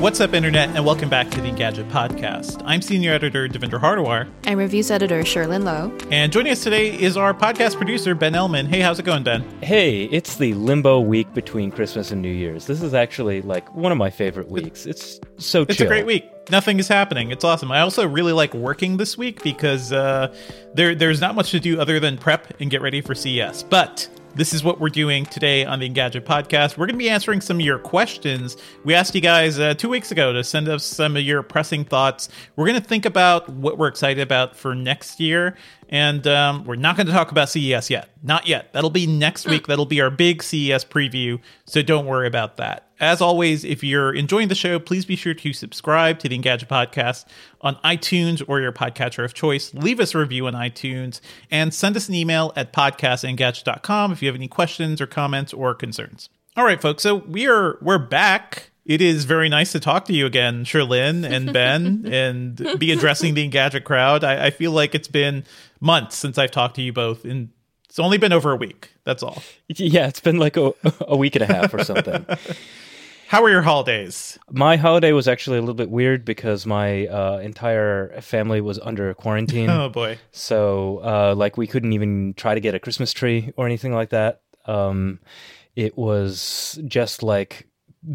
What's up, Internet, and welcome back to the Engadget Podcast. I'm Senior Editor Devindra Hardwar. I'm Reviews Editor Cherlynn Low. And joining us today is our podcast producer, Ben Ellman. Hey, how's it going, Ben? Hey, it's the limbo week between Christmas and New Year's. This is actually like one of my favorite weeks. It's so chill. It's a great week. Nothing is happening. It's awesome. I also really like working this week because uh, there there's not much to do other than prep and get ready for CES. But this is what we're doing today on the Engadget podcast. We're going to be answering some of your questions. We asked you guys uh, two weeks ago to send us some of your pressing thoughts. We're going to think about what we're excited about for next year. And um, we're not going to talk about CES yet. Not yet. That'll be next week. That'll be our big CES preview. So don't worry about that. As always, if you're enjoying the show, please be sure to subscribe to the Engadget Podcast on iTunes or your podcatcher of choice. Leave us a review on iTunes and send us an email at podcastengadget.com if you have any questions or comments or concerns. All right, folks. So we are we're back. It is very nice to talk to you again, Cherlynn and Ben, and be addressing the Engadget crowd. I, I feel like it's been months since I've talked to you both, and it's only been over a week. That's all. Yeah, it's been like a, a week and a half or something. How were your holidays? my holiday was actually a little bit weird because my uh, entire family was under quarantine. Oh boy. So, uh, like, we couldn't even try to get a Christmas tree or anything like that. Um, it was just like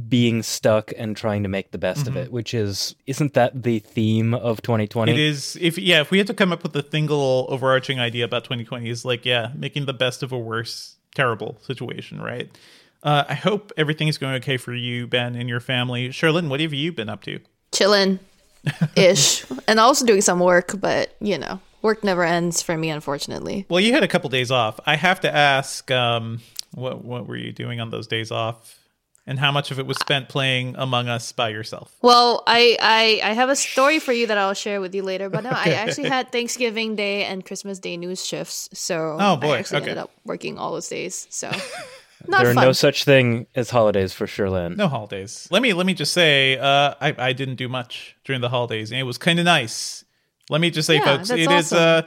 being stuck and trying to make the best of it, which is isn't that the theme of 2020? It is if yeah, if we had to come up with a single overarching idea about 2020 is like yeah, making the best of a worse terrible situation, right? Uh, I hope everything is going okay for you, Ben, and your family. Cherlynn, what have you been up to? Chilling ish. and also doing some work, but you know, work never ends for me, unfortunately. Well, you had a couple days off. I have to ask, um, what what were you doing on those days off, and how much of it was spent playing Among Us by yourself? Well, I, I I have a story for you that I'll share with you later. But no, I actually had Thanksgiving Day and Christmas Day news shifts, so Oh, boy, I actually okay. ended up working all those days. So not there are fun. no such thing as holidays for Cherlynn. No holidays. Let me let me just say, uh, I I didn't do much during the holidays, and it was kind of nice. Let me just say, Yeah, folks, that's it is. awesome. Uh,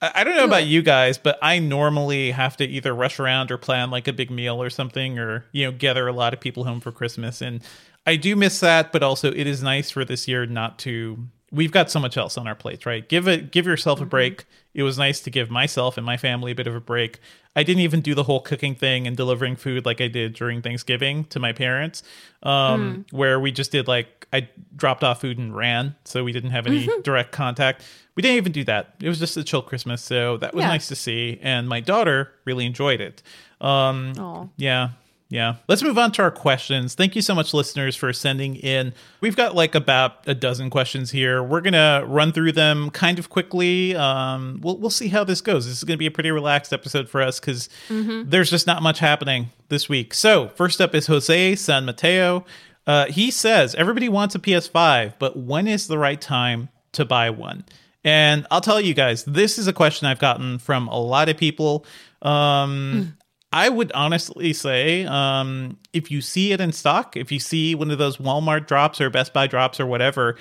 I I don't know Do about it. you guys, but I normally have to either rush around or plan like a big meal or something, or you know, gather a lot of people home for Christmas, and I do miss that. But also, it is nice for this year not to. We've got so much else on our plates, right? Give it, give yourself a break. It was nice to give myself and my family a bit of a break. I didn't even do the whole cooking thing and delivering food like I did during Thanksgiving to my parents, um, where we just did like I dropped off food and ran, so we didn't have any direct contact. We didn't even do that. It was just a chill Christmas, so that was Yeah. nice to see. And my daughter really enjoyed it. Um, Aw. yeah. Yeah. Let's move on to our questions. Thank you so much, listeners, for sending in. We've got like about a dozen questions here. We're gonna run through them kind of quickly. Um, we'll we'll see how this goes. This is gonna be a pretty relaxed episode for us because there's just not much happening this week. So first up is Jose San Mateo. Uh, he says everybody wants a PS5, but when is the right time to buy one? And I'll tell you guys, this is a question I've gotten from a lot of people. Um, I would honestly say, um, if you see it in stock, if you see one of those Walmart drops or Best Buy drops or whatever,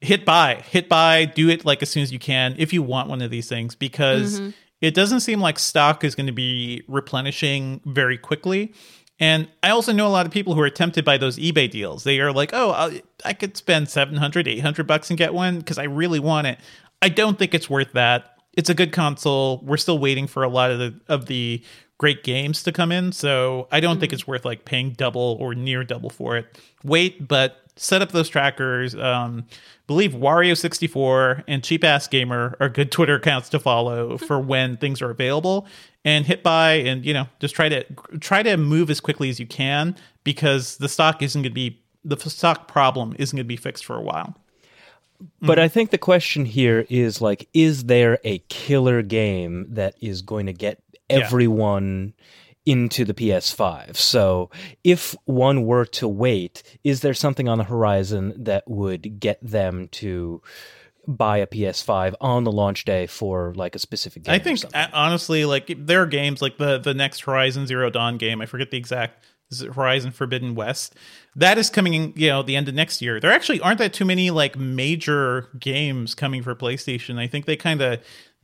hit buy, hit buy, do it like as soon as you can if you want one of these things because Mm-hmm. it doesn't seem like stock is going to be replenishing very quickly. And I also know a lot of people who are tempted by those eBay deals. They are like, "Oh, I, I could spend 700, 800 bucks and get one because I really want it." I don't think it's worth that. It's a good console. We're still waiting for a lot of the of the great games to come in, so I don't think it's worth like paying double or near double for it. Wait, but set up those trackers. Um, believe Wario64 and Cheap Ass Gamer are good Twitter accounts to follow for when things are available. And hit buy, and you know, just try to try to move as quickly as you can because the stock isn't going to be the stock problem isn't going to be fixed for a while. But I think the question here is like, is there a killer game that is going to get everyone into the PS5? So if one were to wait, is there something on the horizon that would get them to buy a PS5 on the launch day for like a specific game? I think honestly, like there are games like the the next Horizon Zero Dawn game. I forget the exact is it Horizon Forbidden West. That is coming, in, you know, the end of next year. There actually aren't that too many like major games coming for PlayStation. I think they kind of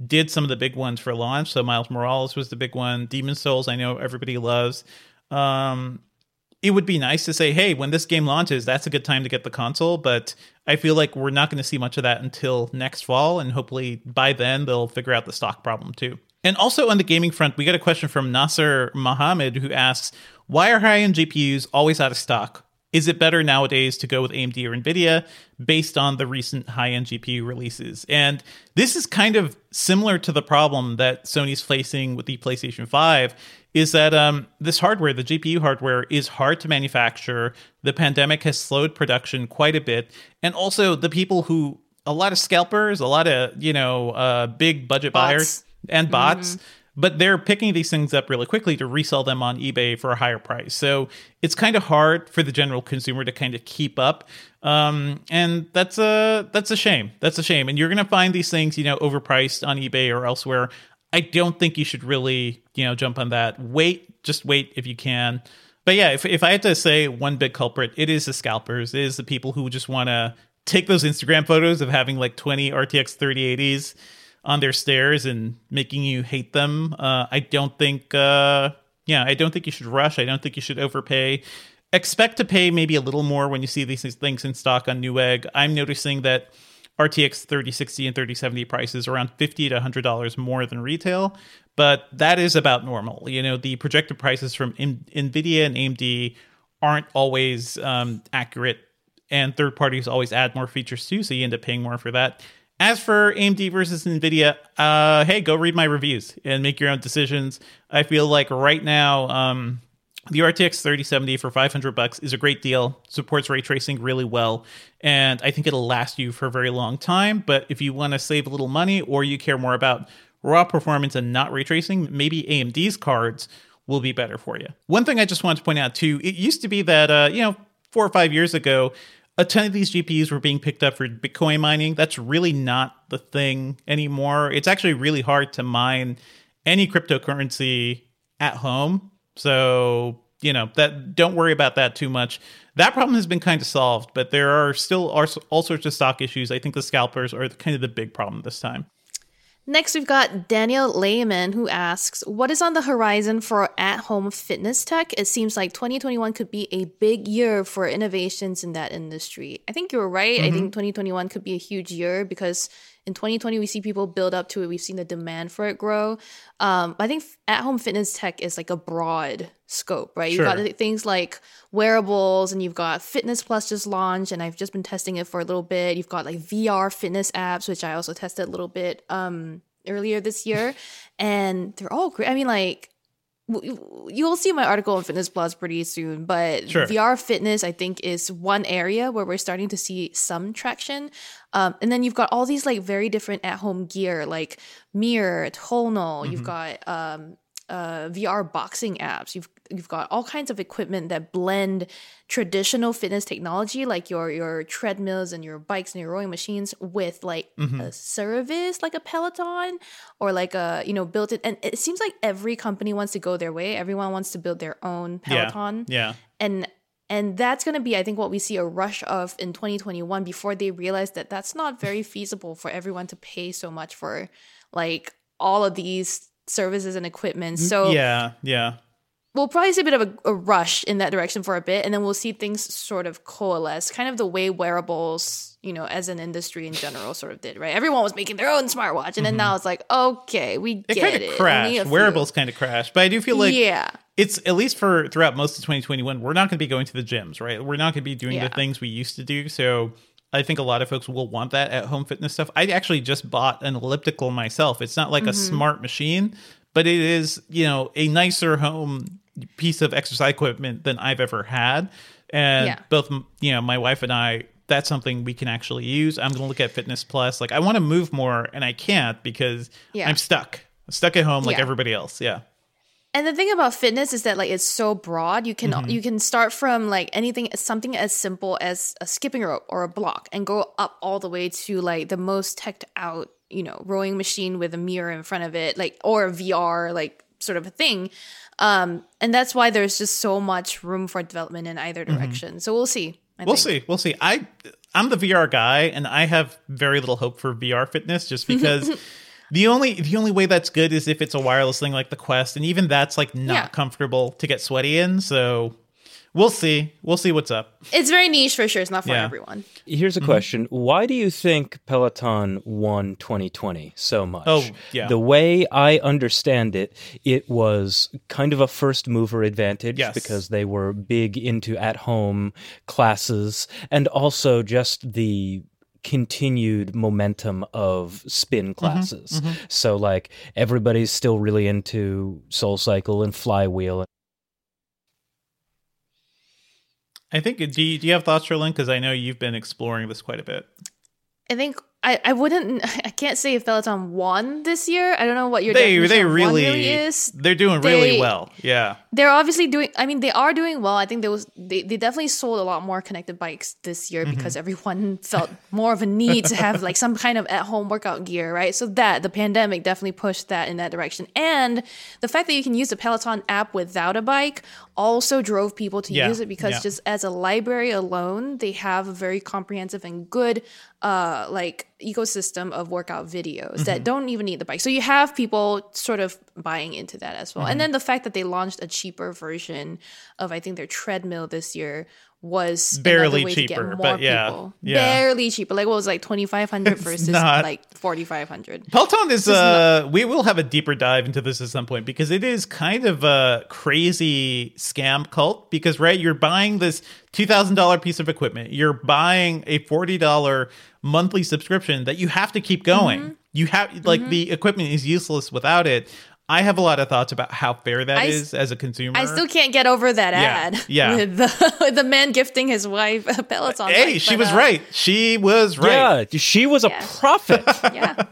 did some of the big ones for launch. So Miles Morales was the big one. Demon's Souls, I know everybody loves. Um, it would be nice to say, hey, when this game launches, that's a good time to get the console. But I feel like we're not going to see much of that until next fall. And hopefully by then, they'll figure out the stock problem too. And also on the gaming front, we got a question from Nasser Mohammed who asks, why are high end GPUs always out of stock? Is it better nowadays to go with AMD or NVIDIA based on the recent high end GPU releases? And this is kind of similar to the problem that Sony's facing with the PlayStation 5 is that um, this hardware, the GPU hardware, is hard to manufacture. The pandemic has slowed production quite a bit. And also, the people who, a lot of scalpers, a lot of, you know, uh, big budget Bots. buyers and bots but they're picking these things up really quickly to resell them on eBay for a higher price. So it's kind of hard for the general consumer to kind of keep up, um, and that's a that's a shame. That's a shame. And you're going to find these things, you know, overpriced on eBay or elsewhere. I don't think you should really, you know, jump on that. Wait, just wait if you can. But yeah, if if I had to say one big culprit, it is the scalpers. It is the people who just want to take those Instagram photos of having like 20 RTX 3080s on their stairs and making you hate them. Uh, I don't think, uh, yeah, I don't think you should rush. I don't think you should overpay. Expect to pay maybe a little more when you see these things in stock on Newegg. I'm noticing that RTX 3060 and 3070 prices around 50 to $100 more than retail, but that is about normal. You know, the projected prices from in- NVIDIA and AMD aren't always um, accurate, and third parties always add more features too, so you end up paying more for that. As for AMD versus NVIDIA, uh, hey, go read my reviews and make your own decisions. I feel like right now, um, the RTX 3070 for 500 bucks is a great deal. Supports ray tracing really well, and I think it'll last you for a very long time. But if you want to save a little money or you care more about raw performance and not ray tracing, maybe AMD's cards will be better for you. One thing I just wanted to point out too, it used to be that uh, you know, 4 or 5 years ago, a ton of these GPUs were being picked up for Bitcoin mining. That's really not the thing anymore. It's actually really hard to mine any cryptocurrency at home. So, you know, that don't worry about that too much. That problem has been kind of solved, but there are still all all sorts of stock issues. I think the scalpers are kind of the big problem this time. Next, we've got Daniel Lehman who asks, What is on the horizon for at home fitness tech? It seems like 2021 could be a big year for innovations in that industry. I think you're right. I think mm-hmm. 2021 could be a huge year because in 2020, we see people build up to it. We've seen the demand for it grow. Um, I think at home fitness tech is like a broad scope, right? Sure. You've got things like wearables and you've got Fitness Plus just launched and I've just been testing it for a little bit. You've got like VR fitness apps, which I also tested a little bit um, earlier this year. and they're all great. I mean, like, you'll see my article on Fitness Plus pretty soon, but Sure. VR fitness, I think, is one area where we're starting to see some traction. Um, and then you've got all these like very different at home gear, like Mirror, Tonal. You've got um, uh, VR boxing apps. You've you've got all kinds of equipment that blend traditional fitness technology, like your your treadmills and your bikes and your rowing machines, with like mm-hmm. a service, like a Peloton or like a you know built it. And it seems like every company wants to go their way. Everyone wants to build their own Peloton Yeah. Yeah. and And that's going to be, I think, what we see a rush of in 2021 before they realize that that's not very feasible for everyone to pay so much for like all of these services and equipment. Mm-hmm. So yeah, yeah. We'll probably see a bit of a, a rush in that direction for a bit, and then we'll see things sort of coalesce, kind of the way wearables, you know, as an industry in general, sort of did. Right? Everyone was making their own smartwatch, and then now it's like, okay, we It get kind it. of crashed. Wearables kind of crashed, but I do feel like yeah. it's at least for throughout most of 2021 we're not going to be going to the gyms right we're not going to be doing Yeah. the things we used to do so i think a lot of folks will want that at home fitness stuff i actually just bought an elliptical myself it's not like Mm-hmm. a smart machine but it is you know a nicer home piece of exercise equipment than i've ever had and Yeah. both you know my wife and i that's something we can actually use i'm going to look at fitness plus like i want to move more and i can't because Yeah. i'm stuck stuck at home like Yeah. everybody else yeah And the thing about fitness is that like it's so broad. You can Mm-hmm. you can start from like anything something as simple as a skipping rope or a block and go up all the way to like the most teched out, you know, rowing machine with a mirror in front of it, like or a VR like sort of a thing. Um and that's why there's just so much room for development in either direction. So we'll see. I Mm-hmm. We'll think. see. We'll see. I I'm the VR guy, and I have very little hope for VR fitness, just because the only the only way that's good is if it's a wireless thing like the Quest, and even that's like not Yeah. comfortable to get sweaty in. So we'll see. We'll see what's up. It's very niche for sure. It's not for Yeah. everyone. Here's a Mm-hmm. question. Why do you think Peloton won 2020 so much? Oh, yeah. The way I understand it, it was kind of a first mover advantage Yes. because they were big into at home classes and also just the continued momentum of spin classes. So like everybody's still really into Soul Cycle and Flywheel I think. Do you, do you have thoughts, Cherlynn? Because I know you've been exploring this quite a bit. I think I, I wouldn't I can't say if Peloton won this year. I don't know what your They they really, really is. they're doing really well. Yeah. They're obviously doing. I mean, they are doing well. I think there was they, they definitely sold a lot more connected bikes this year Mm-hmm. because everyone felt more of a need to have like some kind of at home workout gear, right? So that the pandemic definitely pushed that in that direction, and the fact that you can use the Peloton app without a bike also drove people to Yeah, use it because yeah. just as a library alone, they have a very comprehensive and good uh like ecosystem of workout videos Mm-hmm. that don't even need the bike. So you have people sort of buying into that as well. And Mm-hmm. then the fact that they launched a cheaper version of I think their treadmill this year was Barely way to get cheaper, more but yeah, people. yeah. Barely cheaper. Like what was like twenty five hundred versus not. like forty five hundred. Peloton is uh we will have a deeper dive into this at some point because it is kind of a crazy scam cult because right you're buying this $2000 piece of equipment you're buying a $40 monthly subscription that you have to keep going Mm-hmm. you have like the equipment is useless without it I have a lot of thoughts about how fair that I is s- as a consumer I still can't get over that Yeah, ad. yeah. With the, with the man gifting his wife a Peloton. Hey, bike, she but, was uh, right. She was right. Yeah, she was a prophet. Yeah.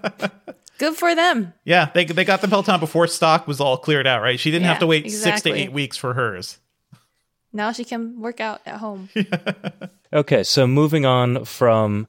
Good for them. Yeah, they they got the Peloton before stock was all cleared out, right? She didn't have to wait six to eight weeks for hers. Now she can work out at home. Okay, so moving on from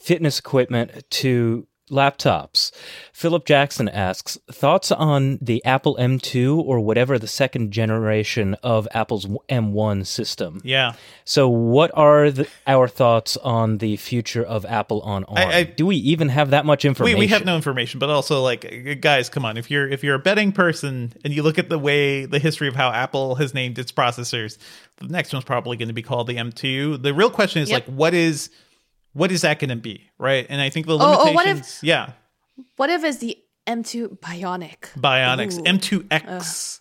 fitness equipment to laptops. Philip Jackson asks thoughts on the Apple M2 or whatever the second generation of Apple's M1 system. Yeah. So, what are the, our thoughts on the future of Apple on ARM? I- Do we even have that much information? we have no information, but also like guys, come on. If you're if you're a betting person and you look at the way the history of how Apple has named its processors, the next one's probably going to be called the M2. The real question is Yep. like what is what is that going to be, right? And I think the limitations. oh, limitations, what if- yeah, What if it's the M2 Bionic? Bionics, Ooh. M2X.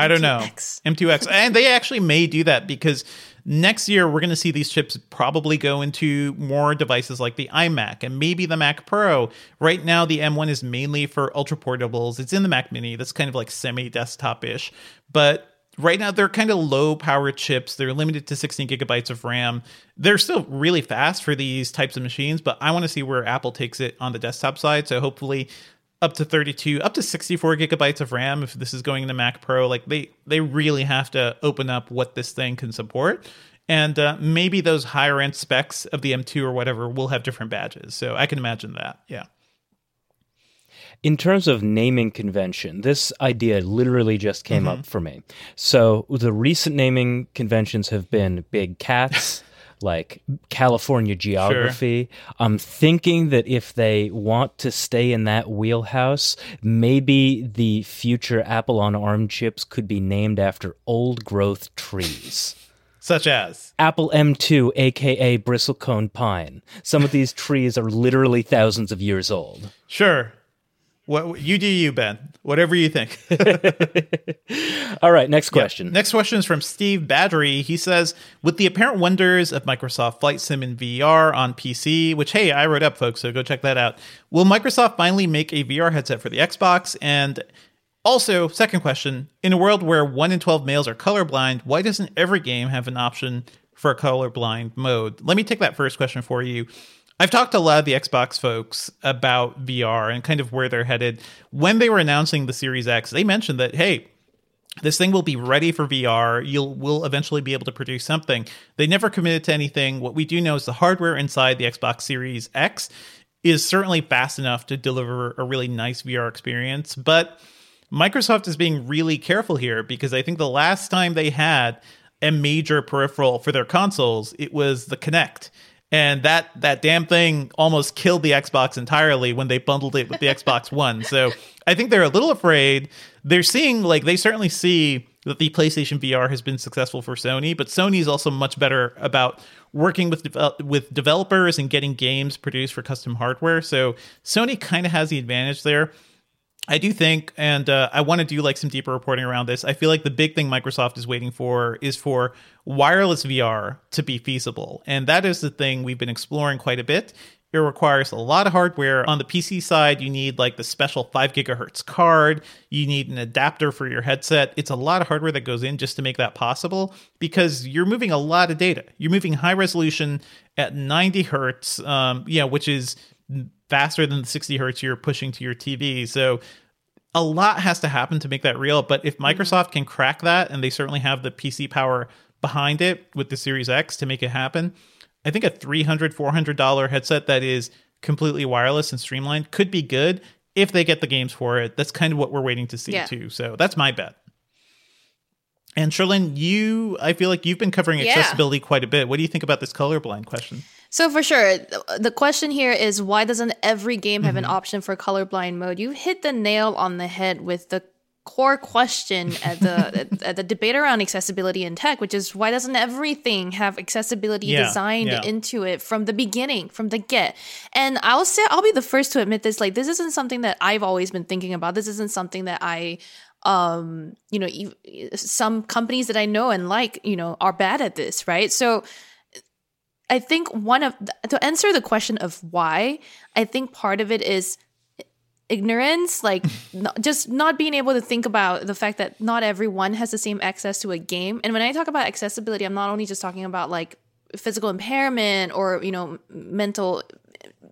I don't know. M2X. M2X. and they actually may do that because next year we're going to see these chips probably go into more devices like the iMac and maybe the Mac Pro. Right now, the M1 is mainly for ultra portables. It's in the Mac Mini. That's kind of like semi desktop ish. But right now, they're kind of low power chips. They're limited to 16 gigabytes of RAM. They're still really fast for these types of machines, but I want to see where Apple takes it on the desktop side. So hopefully, up to 32 up to 64 gigabytes of ram if this is going into mac pro like they they really have to open up what this thing can support and uh, maybe those higher end specs of the m2 or whatever will have different badges so i can imagine that yeah in terms of naming convention, this idea literally just came Mm-hmm. up for me. So the recent naming conventions have been big cats. Like California geography. I'm thinking that if they want to stay in that wheelhouse, maybe the future Apple on ARM chips could be named after old growth trees. Such as Apple M2, aka bristlecone pine. Some of these trees are literally thousands of years old. sure. What you do, you Ben. Whatever you think. All right, next question. Next question is from Steve Badgery. He says, with the apparent wonders of Microsoft Flight Sim in VR on PC, which, hey, I wrote up, folks, so go check that out. Will Microsoft finally make a VR headset for the Xbox? And also, second question, in a world where 1 in 12 males are colorblind, why doesn't every game have an option for a colorblind mode? Let me take that first question for you. I've talked to a lot of the Xbox folks about VR and kind of where they're headed. When they were announcing the Series X, they mentioned that, hey, this thing will be ready for VR. You'll will eventually be able to produce something. They never committed to anything. What we do know is the hardware inside the Xbox Series X is certainly fast enough to deliver a really nice VR experience, but Microsoft is being really careful here because I think the last time they had a major peripheral for their consoles, it was the Kinect. And that that damn thing almost killed the Xbox entirely when they bundled it with the Xbox One. So I think they're a little afraid. They're seeing like they certainly see that the PlayStation VR has been successful for Sony, but Sony is also much better about working with devel- with developers and getting games produced for custom hardware. So Sony kind of has the advantage there. I do think, and uh, I want to do like some deeper reporting around this. I feel like the big thing Microsoft is waiting for is for wireless VR to be feasible. And that is the thing we've been exploring quite a bit. It requires a lot of hardware. On the PC side, you need like the special 5 gigahertz card, you need an adapter for your headset. It's a lot of hardware that goes in just to make that possible because you're moving a lot of data. You're moving high resolution at 90 hertz, um, yeah, which is faster than the 60 hertz you're pushing to your TV. So a lot has to happen to make that real. But if mm-hmm. Microsoft can crack that, and they certainly have the PC power behind it with the Series X to make it happen, I think a $300, $400 headset that is completely wireless and streamlined could be good if they get the games for it. That's kind of what we're waiting to see Yeah. too. So that's my bet. And Cherlynn, you, I feel like you've been covering Yeah. accessibility quite a bit. What do you think about this colorblind question? So for sure, the question here is why doesn't every game have an Mm-hmm. option for colorblind mode? You hit the nail on the head with the core question at the at the debate around accessibility in tech, which is why doesn't everything have accessibility Yeah, designed yeah. into it from the beginning, from the get? And I'll say I'll be the first to admit this. Like this isn't something that I've always been thinking about. This isn't something that I um you know some companies that i know and like you know are bad at this right so I think one of to answer the question of why, I think part of it is ignorance, like not, just not being able to think about the fact that not everyone has the same access to a game. And when I talk about accessibility, I'm not only just talking about like physical impairment or you know mental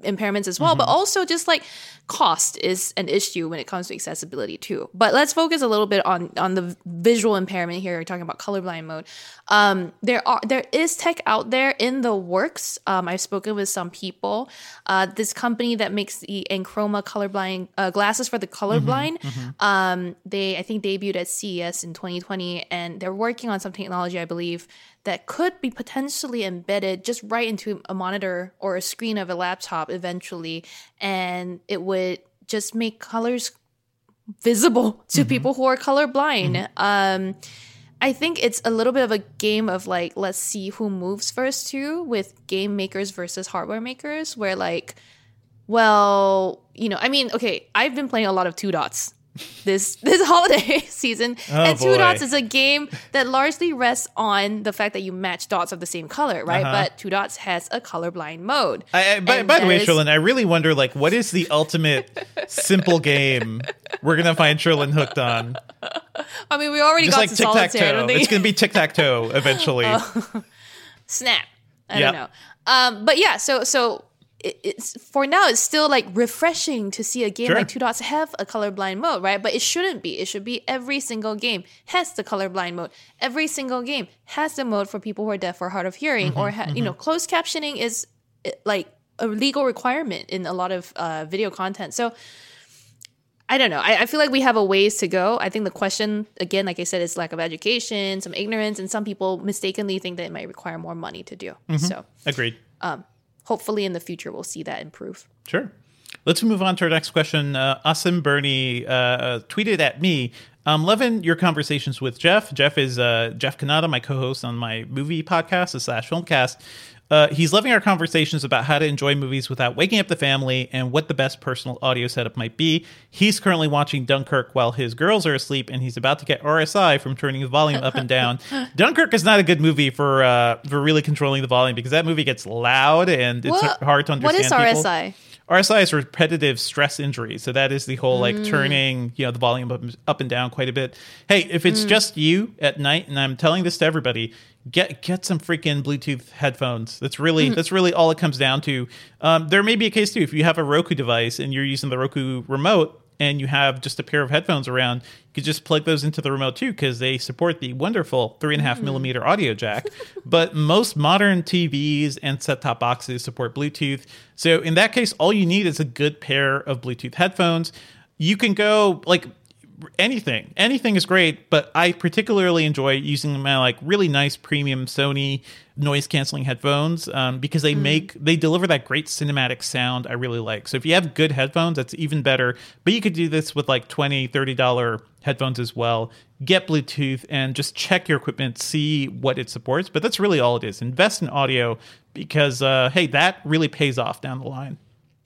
impairments as well, but also just like cost is an issue when it comes to accessibility too. But let's focus a little bit on on the visual impairment here. We're talking about colorblind mode. Um, there are there is tech out there in the works. Um, I've spoken with some people. Uh, this company that makes the EnChroma colorblind uh, glasses for the colorblind. Um, they I think debuted at CES in 2020, and they're working on some technology, I believe, that could be potentially embedded just right into a monitor or a screen of a laptop eventually, and it would just make colors visible to people who are colorblind. Um, I think it's a little bit of a game of like, let's see who moves first too, with game makers versus hardware makers, where like, well, you know, I mean, okay, I've been playing a lot of Two Dots this this holiday season, and Two boy. Dots is a game that largely rests on the fact that you match dots of the same color, right? But Two Dots has a colorblind mode. I, I, by, by the way, is- Cherlynn, I really wonder, like, what is the ultimate simple game we're gonna find Cherlynn hooked on? I mean, we already Just got like to solitaire. I toe. don't think It's gonna be tic tac toe eventually. snap. I Yep. don't know. Um, but yeah, so so it, it's for now it's still like refreshing to see a game Sure. like Two Dots have a colorblind mode, right? But it shouldn't be. It should be every single game has the colorblind mode. Every single game has the mode for people who are deaf or hard of hearing, or ha- you know, closed captioning is uh, like a legal requirement in a lot of uh, video content. So I don't know. I, I feel like we have a ways to go. I think the question, again, like I said, is lack of education, some ignorance, and some people mistakenly think that it might require more money to do. So Agreed. Hopefully in the future we'll see that improve. Sure. Let's move on to our next question. Uh, Asim Bernie uh, tweeted at me. Um, loving your conversations with Jeff. Jeff is uh, Jeff Cannata, my co-host on my movie podcast, the Slash Filmcast. Uh, he's loving our conversations about how to enjoy movies without waking up the family and what the best personal audio setup might be. He's currently watching Dunkirk while his girls are asleep, and he's about to get RSI from turning the volume up and down. Dunkirk is not a good movie for uh, for really controlling the volume because that movie gets loud and it's What- hard to understand. What is people. RSI? Is repetitive stress injury. So that is the whole like Mm. turning, you know, the volume up, up and down quite a bit. Hey, if it's Mm. just you at night, and I'm telling this to everybody, get get some freaking Bluetooth headphones. That's really Mm. that's really all it comes down to. Um, there may be a case too if you have a Roku device and you're using the Roku remote and you have just a pair of headphones around, you could just plug those into the remote too because they support the wonderful three and a half mm. millimeter audio jack. but most modern TVs and set top boxes support Bluetooth. So in that case, all you need is a good pair of Bluetooth headphones. You can go like anything anything is great but i particularly enjoy using my like really nice premium sony noise canceling headphones um, because they make they deliver that great cinematic sound i really like. So if you have good headphones that's even better. But you could do this with like 20 30 dollar headphones as well. Get bluetooth and just check your equipment see what it supports. But that's really all it is. Invest in audio because uh, hey that really pays off down the line.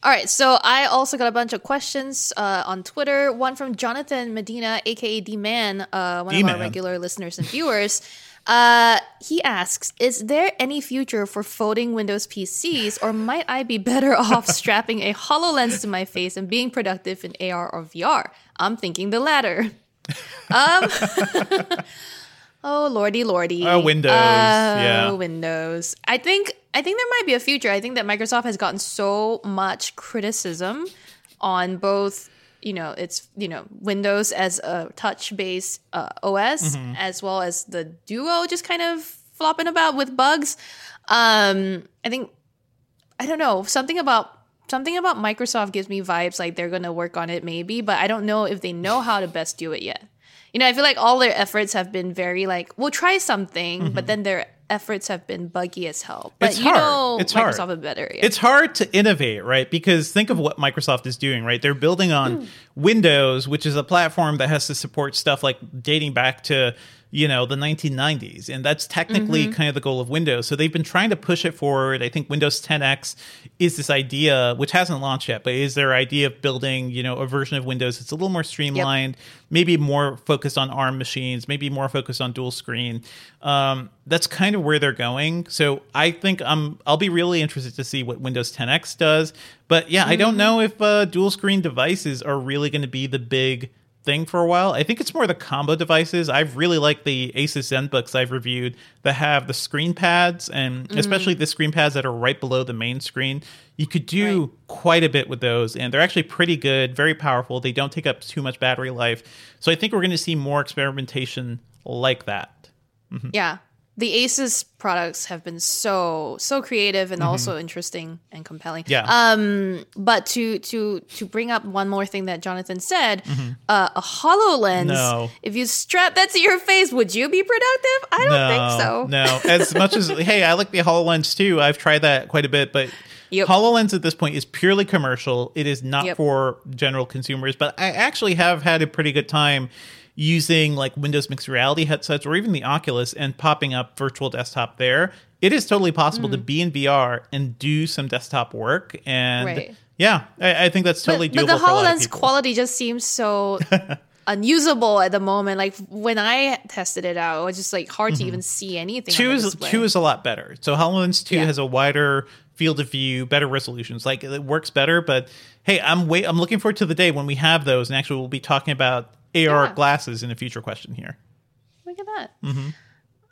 All right, so I also got a bunch of questions uh, on Twitter. One from Jonathan Medina, aka D Man, uh, one of D-Man. our regular listeners and viewers. Uh, he asks, "Is there any future for folding Windows PCs, or might I be better off strapping a Hololens to my face and being productive in AR or VR?" I'm thinking the latter. Um, oh lordy, lordy. Oh, Windows, Uh, yeah. Windows. I think I think there might be a future. I think that Microsoft has gotten so much criticism on both, you know, it's you know Windows as a touch-based uh, OS, Mm-hmm. as well as the Duo just kind of flopping about with bugs. Um, I think I don't know something about something about Microsoft gives me vibes like they're gonna work on it maybe, but I don't know if they know how to best do it yet. You know, I feel like all their efforts have been very like, we'll try something, but then their efforts have been buggy as hell. But It's you hard. know, It's Microsoft hard. is better. Yeah. It's hard to innovate, right? Because think of what Microsoft is doing, right? They're building on hmm. Windows, which is a platform that has to support stuff like dating back to, you know, the 1990s. And that's technically kind of the goal of Windows. So they've been trying to push it forward. I think Windows 10X is this idea, which hasn't launched yet, but is their idea of building, you know, a version of Windows that's a little more streamlined, maybe more focused on ARM machines, maybe more focused on dual screen. Um, that's kind of where they're going. So I think I'm I'll be really interested to see what Windows 10X does. But yeah, I don't know if uh, dual screen devices are really going to be the big thing for a while. I think it's more the combo devices. I've really liked the Asus ZenBooks I've reviewed that have the screen pads and especially mm-hmm. the screen pads that are right below the main screen. You could do quite a bit with those and they're actually pretty good, very powerful. They don't take up too much battery life. So I think we're going to see more experimentation like that. Mm-hmm. yeah. The Asus products have been so so creative and also interesting and compelling. Yeah. Um, but to to to bring up one more thing that Jonathan said, uh, a Hololens. No. If you strap that to your face, would you be productive? I don't think so. No, as much as hey, I like the Hololens too. I've tried that quite a bit, but Yep. Hololens at this point is purely commercial. It is not Yep. for general consumers. But I actually have had a pretty good time using like Windows mixed reality headsets or even the Oculus and popping up virtual desktop there. It is totally possible to be in VR and do some desktop work. And Mm. Right. yeah, I, I think that's totally but, doable but the for a lot of HoloLens quality just seems so unusable at the moment. Like when I tested it out, it was just like hard to even see anything. Mm-hmm. two is two is a lot better. So HoloLens two Yeah. has a wider field of view, better resolutions. Like it works better. But hey, I'm wait. I'm looking forward to the day when we have those, and actually we'll be talking about AR Yeah. glasses in a future question here. Look at that. Mm-hmm.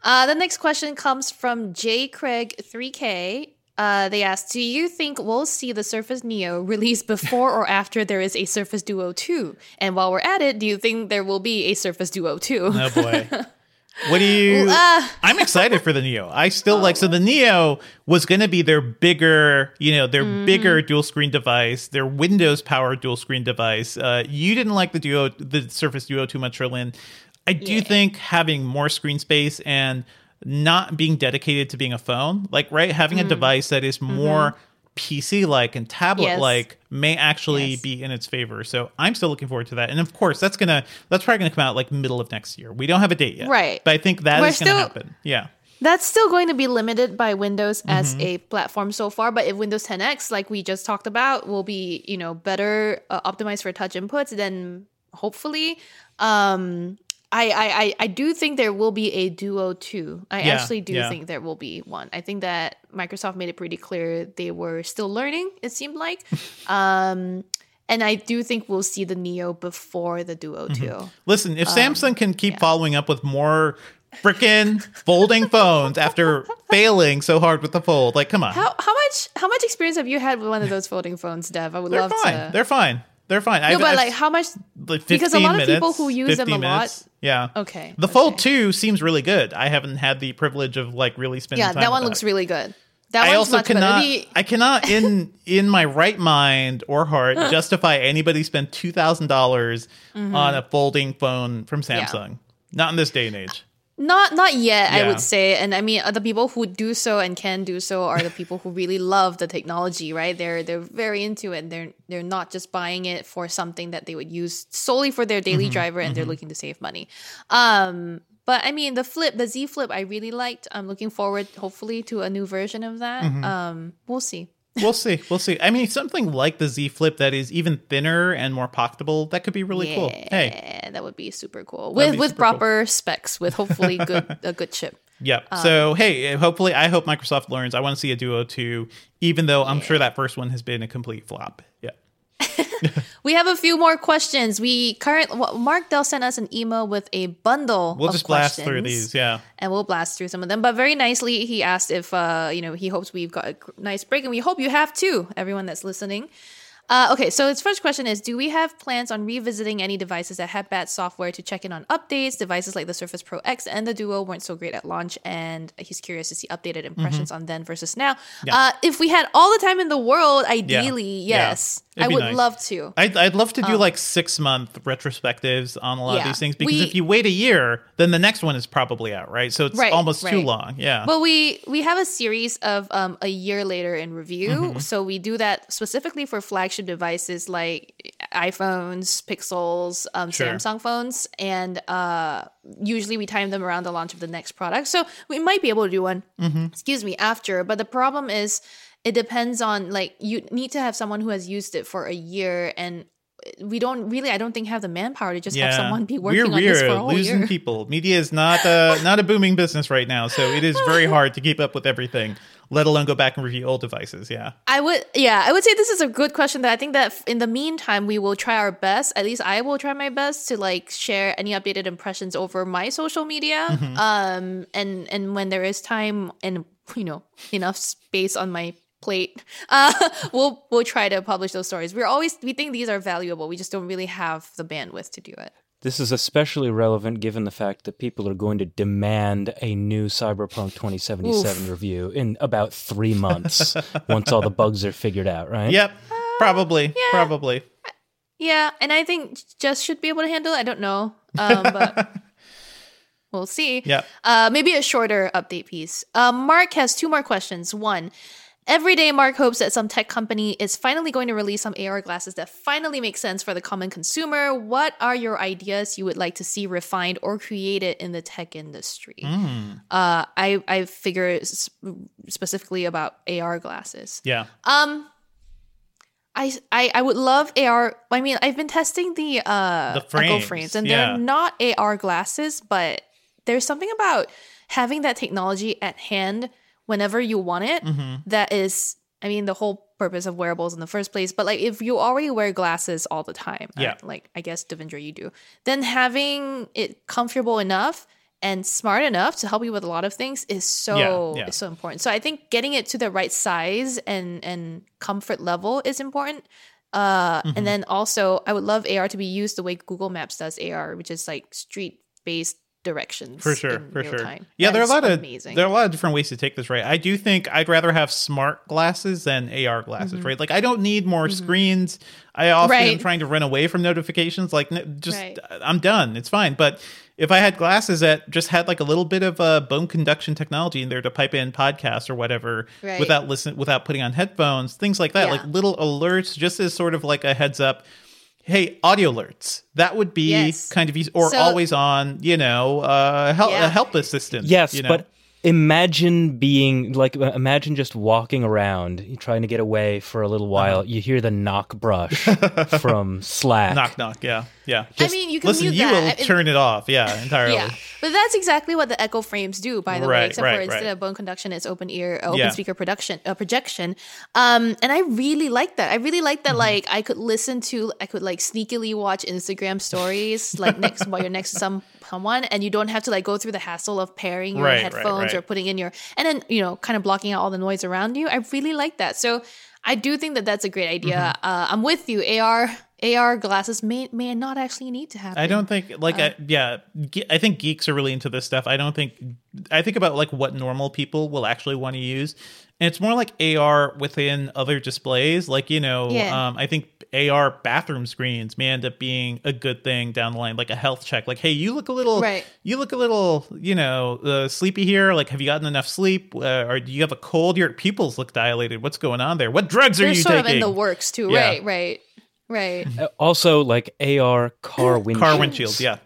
Uh, the next question comes from J. Craig 3K. Uh, they asked, "Do you think we'll see the Surface Neo released before or after there is a Surface Duo 2? And while we're at it, do you think there will be a Surface Duo 2?" Oh boy. What do you? Ah. I'm excited for the Neo. I still like. So the Neo was going to be their bigger, you know, their Mm-hmm. bigger dual screen device, their Windows powered dual screen device. Uh, you didn't like the Duo, the Surface Duo too much, Lynn. I do Yeah. think having more screen space and not being dedicated to being a phone, like right, having Mm. a device that is more PC like and tablet like may actually. Yes. be in its favor. So I'm still looking forward to that. And of course, that's gonna that's probably gonna come out like middle of next year. We don't have a date yet, Right. But I think that is We're gonna still- happen. Yeah. That's still going to be limited by Windows as Mm-hmm. a platform so far, but if Windows 10X, like we just talked about, will be you know better uh, optimized for touch inputs, then hopefully, um, I, I I do think there will be a Duo 2. I Yeah, actually do yeah. think there will be one. I think that Microsoft made it pretty clear they were still learning. It seemed like, um, and I do think we'll see the Neo before the Duo 2. Listen, Um, if Samsung can keep following up with more freaking folding phones after failing so hard with the fold, like come on. How how much how much experience have you had with one of those folding phones, Dev? I would They're love fine. to. They're fine. They're fine. no, but like how much? like because a lot of people who use them 50 a lot- minutes. Yeah. Okay, The Fold 2 seems really good. I haven't had the privilege of like really spending Yeah, that one looks really good. That I also cannot better. I cannot in in my right mind or heart justify anybody spend two dollars on a folding phone from Mm-hmm. Yeah. Samsung. Not in this day and age. Not not yet, I would say. And I mean, uh, the people who do so and can do so are the people who really love the technology, right? They're they're very into it. And they're they're not just buying it for something that they would use solely for their Mm-hmm, daily driver, and they're looking to save money. Um, but I mean, the flip, the Z Flip, I really liked. I'm looking forward, hopefully, to a new version of that. Mm-hmm. Um, we'll see. We'll see. We'll see. I mean, something like the Z Flip that is even thinner and more pocketable, that could be really cool. Hey, that would be super cool That'd with with super cool. proper specs, with hopefully good a good chip. Yep. Um, so hey, hopefully, I hope Microsoft learns. I want to see a Duo two, even though I'm sure that first one has been a complete flop. Yeah. We have a few more questions. We current well, Mark Dell sent us an email with a bundle. We'll just blast through these. Yeah. and we'll blast through some of them. But very nicely, he asked if uh, you know he hopes we've got a nice break, and we hope you have too. Everyone that's listening. Uh, okay, so his first question is Do we have plans on revisiting any devices that had bad software to check in on updates? Devices like the Surface Pro X and the Duo weren't so great at launch, and he's curious to see updated impressions on then versus now. Mm-hmm. Yeah. Uh, if we had all the time in the world, ideally, Yeah. yes. It'd I would nice. love to. I'd, I'd love to do like six month retrospectives on a lot of Um, these things because We- if you wait a year, then the next one is probably out, right? So it's Right, almost too long. Yeah. Well, we we have a series of um, a year later in review, Mm-hmm. so we do that specifically for flagship devices like iPhones, Pixels, um, Sure. Samsung phones, and uh, usually we time them around the launch of the next product. So we might be able to do one. Mm-hmm. Excuse me, after. But the problem is, it depends on like you need to have someone who has used it for a year and. We don't really. I don't think have the manpower to just have someone be working we're, on this we're for a whole losing year. people. Media is not a not a booming business right now, so it is very hard to keep up with everything. Let alone go back and review old devices. Yeah. I would, yeah, I would say this is a good question. That I think that in the meantime, we will try our best. At least I will try my best to like share any updated impressions over my social media. Mm-hmm. Um, and and when there is time and you know enough space on my plate, uh, we'll we'll try to publish those stories. We're always we think these are valuable. We just don't really have the bandwidth to do it. This is especially relevant given the fact that people are going to demand a new Cyberpunk 2077 review in about three months once all the bugs are figured out, right? Yep. Probably. yeah. Probably. Yeah, and I think Jess should be able to handle it. I don't know, um, but we'll see. Yep. Uh, maybe a shorter update piece. Uh, Mark has two more questions. One, every day Mark hopes that some tech company is finally going to release some AR glasses that finally make sense for the common consumer. What are your ideas you would like to see refined or created in the tech industry? Mm. Uh, I I figure specifically about AR glasses. Yeah. Um, I, I I would love AR. I mean, I've been testing the uh The Echo frames, frames, and yeah. they're not AR glasses, but there's something about having that technology at hand whenever you want it. Mm-hmm. that is, I mean, the whole purpose of wearables in the first place. But like, if you already wear glasses all the time, uh, Yeah. like I guess Devindra, you do, then having it comfortable enough and smart enough to help you with a lot of things is so Yeah, yeah. is so important. So I think getting it to the right size and and comfort level is important. Uh, Mm-hmm. and then also I would love AR to be used the way Google Maps does AR, which is like street based directions for sure for sure time. yeah there are a lot of amazing. there are a lot of different ways to take this right i do think i'd rather have smart glasses than ar glasses right like i don't need more screens i often am Mm-hmm. Trying to run away from notifications like just Right. i'm done it's fine but if i had glasses that just had like a little bit of uh, bone conduction technology in there to pipe in podcasts or whatever Right. without listen without putting on headphones things like that Yeah. like little alerts just as sort of like a heads up hey audio alerts that would be Yes. kind of easy or So- always on you know uh help, Yeah. a help assistant Yes, you know? but imagine being like uh, imagine just walking around trying to get away for a little while. You hear the knock brush from Slack. knock knock yeah yeah I mean, you can listen mute you that. will It- turn it off yeah entirely Yeah, but that's exactly what the Echo frames do, by the way. Except right, for instead right. of bone conduction, it's open ear, uh, open Yeah. speaker production, uh, projection. Um, and I really like that. I really like Mm-hmm. that. Like I could listen to, I could like sneakily watch Instagram stories, like next while you're next to some someone, and you don't have to like go through the hassle of pairing your Right, right, headphones or putting in your, and then you know, kind of blocking out all the noise around you. I really like that. So I do think that that's a great idea. Mm-hmm. Uh, I'm with you. AR AR glasses may may not actually need to happen. I don't think like Uh, I, yeah ge- I think geeks are really into this stuff I don't think I think about like what normal people will actually want to use and it's more like AR within other displays like you know Yeah. um I think AR bathroom screens may end up being a good thing down the line like a health check like hey you look a little Right. you look a little you know uh, sleepy here like have you gotten enough sleep uh, or do you have a cold your pupils look dilated what's going on there what drugs are They're you sort taking of in the works too. Yeah. Right, right, right. Uh, Also, like AR car windshields. car windshields yeah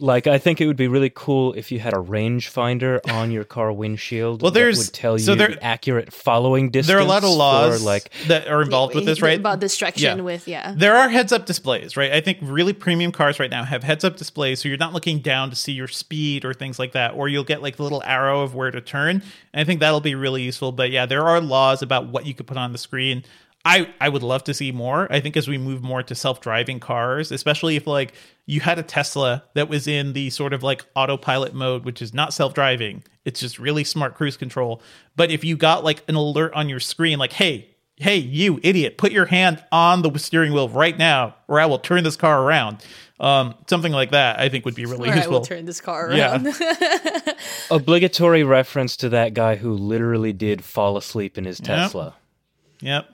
Like, I think it would be really cool if you had a rangefinder on your car windshield. Well, that there's- would tell you so there- the accurate following distance. there are a lot of laws for, like that are involved with this right About distraction Yeah. with yeah. There are heads up displays, right? I think really premium cars right now have heads up displays, so you're not looking down to see your speed or things like that, or you'll get like the little arrow of where to turn. And I think that'll be really useful. But yeah, there are laws about what you could put on the screen. I, I would love to see more. I think as we move more to self driving cars, especially if like you had a Tesla that was in the sort of like autopilot mode, which is not self driving, it's just really smart cruise control. But if you got like an alert on your screen, like, hey, hey, you idiot, put your hand on the steering wheel right now, or I will turn this car around. Um, something like that, I think would be really All right, useful. we'll turn this car around. Yeah. obligatory reference to that guy who literally did fall asleep in his Tesla. Yep.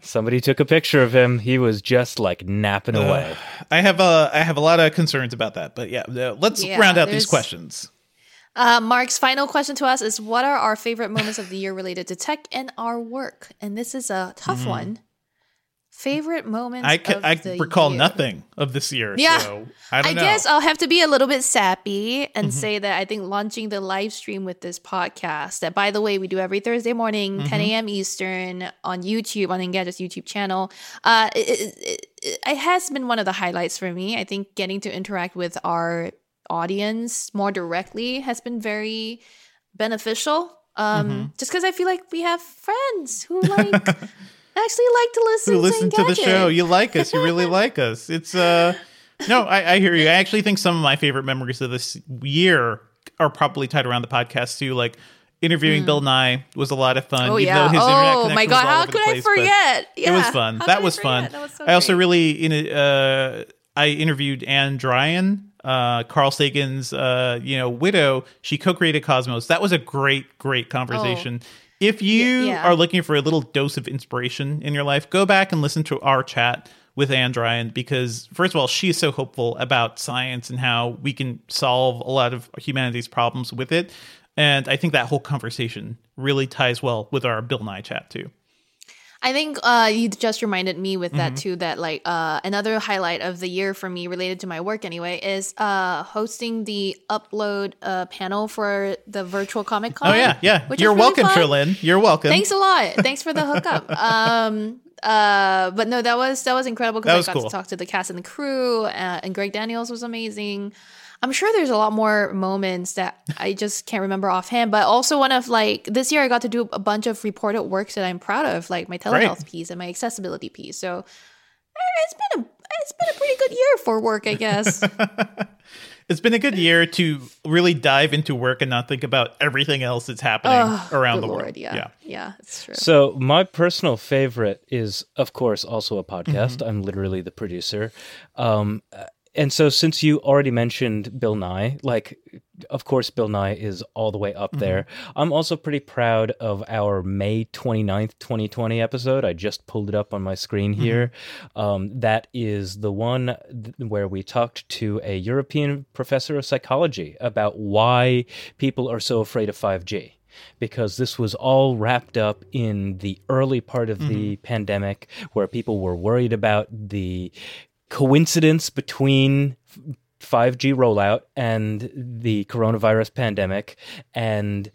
Somebody took a picture of him. He was just like napping away. I have a I have a lot of concerns about that, but yeah, uh, let's Yeah, round out these questions. Uh, Mark's final question to us is: What are our favorite moments of the year related to tech and our work? And this is a tough one. Favorite moments. I can, of I recall year. nothing of this year. Yeah. so I don't know. guess I'll have to be a little bit sappy and Mm-hmm. say that I think launching the live stream with this podcast, that by the way, we do every Thursday morning, Mm-hmm. 10 a.m. Eastern on YouTube, on Engadget's YouTube channel. Uh, it, it, it, it has been one of the highlights for me. I think getting to interact with our audience more directly has been very beneficial. Um, Mm-hmm. Just because I feel like we have friends who like actually like to listen, who listen to the show. You like us. You really like us. It's uh no, I, I hear you. I actually think some of my favorite memories of this year are probably tied around the podcast too. Like interviewing Bill Nye was a lot of fun. Oh even yeah! though his internet Oh connection my was god! How could I place, but forget? It was fun. That I was fun. That was so I also really in a, uh, I interviewed Ann Druyan, uh, Carl Sagan's uh, you know widow. She co-created Cosmos. That was a great, great conversation. If you yeah. are looking for a little dose of inspiration in your life, go back and listen to our chat with Ann Druyan because, first of all, she is so hopeful about science and how we can solve a lot of humanity's problems with it. And I think that whole conversation really ties well with our Bill Nye chat too. I think uh, you just reminded me with Mm-hmm. that too. That like uh, another highlight of the year for me, related to my work anyway, is uh, hosting the upload uh, panel for the virtual Comic Con. Oh yeah, yeah. You're really welcome, fun. You're welcome. Thanks a lot. Thanks for the hookup. um, uh, but no, that was that was incredible because I got cool. to talk to the cast and the crew, uh, and Greg Daniels was amazing. I'm sure there's a lot more moments that I just can't remember offhand. But also one of like this year, I got to do a bunch of reported works that I'm proud of, like my telehealth piece and my accessibility piece. So eh, it's been a it's been a pretty good year for work, I guess. It's been a good year to really dive into work and not think about everything else that's happening Oh, around the Lord, world. yeah, yeah, it's true. So my personal favorite is, of course, also a podcast. Mm-hmm. I'm literally the producer. Um, uh, and so since you already mentioned Bill Nye, like of course Bill Nye is all the way up Mm-hmm. there. I'm also pretty proud of our May 29th, 2020 episode. I just pulled it up on my screen Mm-hmm. here. Um, that is the one th- where we talked to a European professor of psychology about why people are so afraid of 5G because this was all wrapped up in the early part of the pandemic where people were worried about the coincidence between 5G rollout and the coronavirus pandemic. And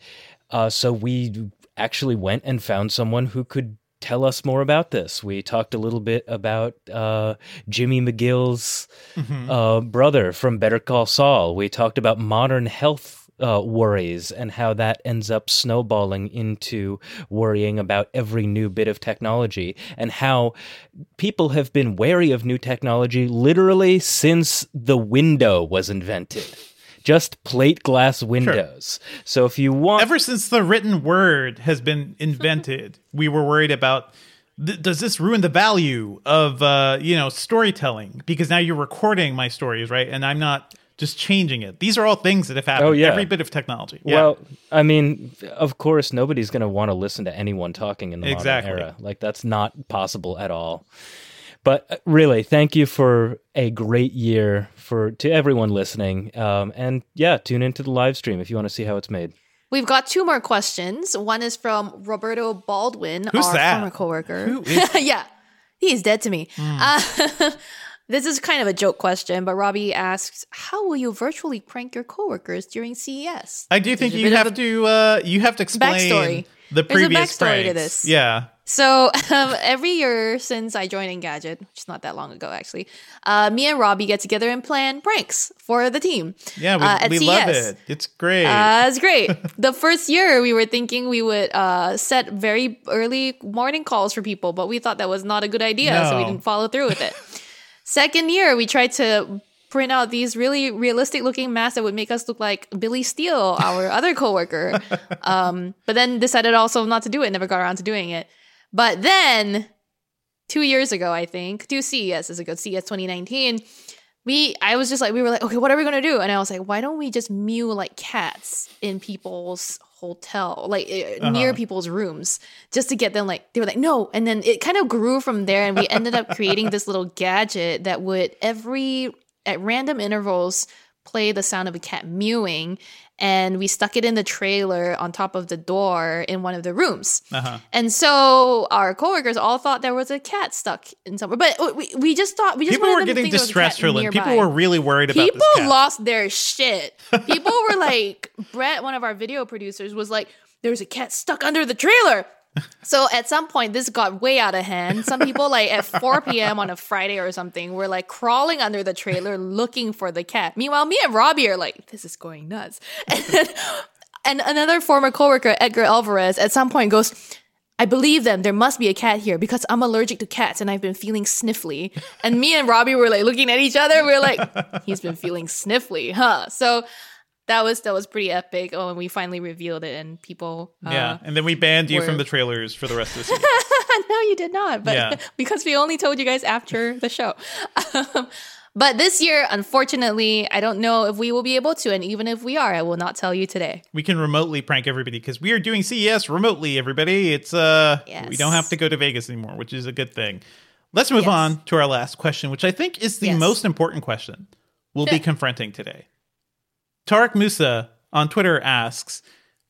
uh, so we actually went and found someone who could tell us more about this. We talked a little bit about uh, Jimmy McGill's uh, brother from Better Call Saul. We talked about modern health. Uh, worries and how that ends up snowballing into worrying about every new bit of technology, and how people have been wary of new technology literally since the window was invented. Just plate glass windows. So if you want Ever since the written word has been invented, we were worried about th- does this ruin the value of uh, you know storytelling? Because now you're recording my stories, right? And I'm not just changing it. These are all things that have happened. Oh, yeah. Every bit of technology. Yeah. Well, I mean, of course, nobody's going to want to listen to anyone talking in the Exactly. modern era. Like that's not possible at all. But uh, really, thank you for a great year for to everyone listening. Um, and yeah, tune into the live stream if you want to see how it's made. We've got two more questions. One is from Roberto Baldwin, Who's our that? former coworker. Who is- yeah, he's dead to me. Uh, this is kind of a joke question, but Robbie asks, "How will you virtually prank your coworkers during CES?" I do think There's you have to uh, you have to explain Backstory. the There's a previous backstory to this. Yeah. So um, every year since I joined Engadget, which is not that long ago actually, uh, me and Robbie get together and plan pranks for the team. Yeah, we, uh, at we CES. love it. It's great. Uh, it's great. the first year, we were thinking we would uh, set very early morning calls for people, but we thought that was not a good idea, so we didn't follow through with it. Second year, we tried to print out these really realistic looking masks that would make us look like Billy Steele, our other coworker. Um, but then decided also not to do it, never got around to doing it. But then two years ago, I think, two CES is a good CES 2019, we I was just like we were like, okay, what are we gonna do? And I was like, why don't we just mew like cats in people's hotel, like uh, near people's rooms, just to get them like they were like, no. And then it kind of grew from there, and we ended up creating this little gadget that would every at random intervals play the sound of a cat mewing and we stuck it in the trailer on top of the door in one of the rooms Uh-huh. and so our coworkers all thought there was a cat stuck in somewhere but we, we just thought we just People wanted were them to getting think there was a distressed, cat Cherlynn. People were really worried about People lost their shit. People were like, Brett, one of our video producers, was like, "There's a cat stuck under the trailer." So at some point, this got way out of hand. Some people, like at 4 p.m. on a Friday or something, were like crawling under the trailer looking for the cat. Meanwhile, me and Robbie are like, "This is going nuts." And, then, and another former coworker, Edgar Alvarez, at some point goes. I believe them. There must be a cat here because I'm allergic to cats and I've been feeling sniffly. And me and Robbie were like looking at each other. We are like, he's been feeling sniffly, huh? So that was that was pretty epic. Oh, and we finally revealed it, and people. Uh, yeah, and then we banned you were- from the trailers for the rest of the season. no, you did not. But Yeah. because we only told you guys after the show. Um, but this year, unfortunately, I don't know if we will be able to. And even if we are, I will not tell you today. we can remotely prank everybody because we are doing CES remotely. Everybody, it's uh, we don't have to go to Vegas anymore, which is a good thing. Let's move Yes. on to our last question, which I think is the Yes. most important question we'll be confronting today. Tarek Musa on Twitter asks,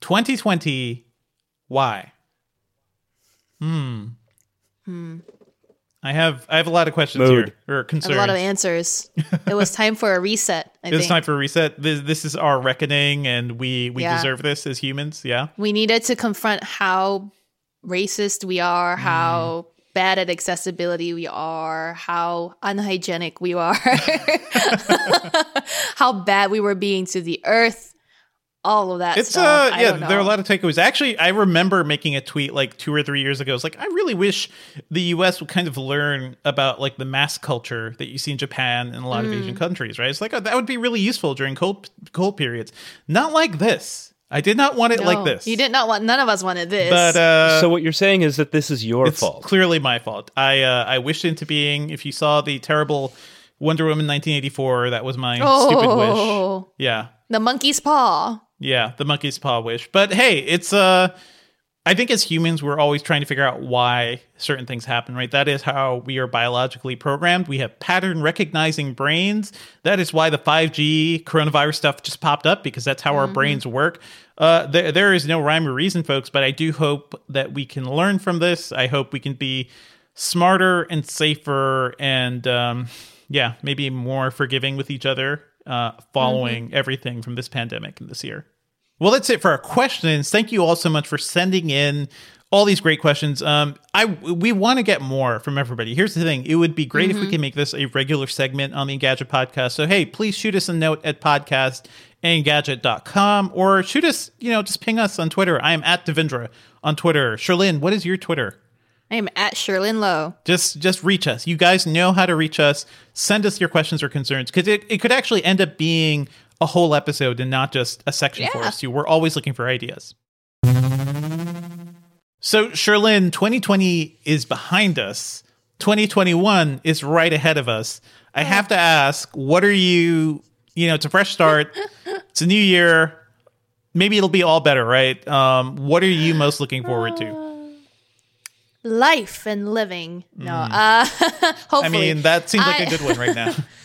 "2020, why?" Hmm. I have I have a lot of questions Mood. here or I concerns. have a lot of answers. it was time for a reset. I it's think time for a reset. This, this is our reckoning, and we we Yeah. deserve this as humans. Yeah. we needed to confront how racist we are, Mm. Bad at accessibility we are, how unhygienic we are, how bad we were being to the earth, all of that It's stuff. uh yeah, there are a lot of takeaways. Actually, I remember making a tweet like two or three years ago. It's like I really wish the U.S. would kind of learn about like the mass culture that you see in Japan and a lot of Mm. Asian countries. Right? It's like oh, that would be really useful during cold cold periods. Not like this. I did not want it like this. You did not want. None of us wanted this. But uh, so what you're saying is that this is your it's fault. clearly my fault. I uh, I wished into being. If you saw the terrible Wonder Woman 1984. That was my stupid wish. Oh, Yeah. the monkey's paw. Yeah, the monkey's paw wish. But hey, it's uh I think as humans we're always trying to figure out why certain things happen, right? That is how we are biologically programmed. We have pattern recognizing brains. That is why the 5G coronavirus stuff just popped up because that's how our brains work. Uh there there is no rhyme or reason folks, but I do hope that we can learn from this. I hope we can be smarter and safer and um yeah, maybe more forgiving with each other uh, following everything from this pandemic and this year. Well, that's it for our questions. Thank you all so much for sending in all these great questions. Um, I we want to get more from everybody. Here's the thing: it would be great if we could make this a regular segment on the Engadget podcast. So hey, please shoot us a note at podcast engadget.com or shoot us, you know, just ping us on Twitter. I am at Devindra on Twitter. Cherlynn, what is your Twitter? I am at Cherlynn Low. just just reach us you guys know how to reach us send us your questions or concerns because it, it could actually end up being a whole episode and not just a section for us. Too we're always looking for ideas. So Cherlynn 2020 is behind us. 2021 is right ahead of us. I have to ask what are you you know it's a fresh start. It's a new year. Maybe it'll be all better right? Um what are you most looking forward to? Life and living. No, uh, hopefully. Mm. i mean that seems like a I- good one right now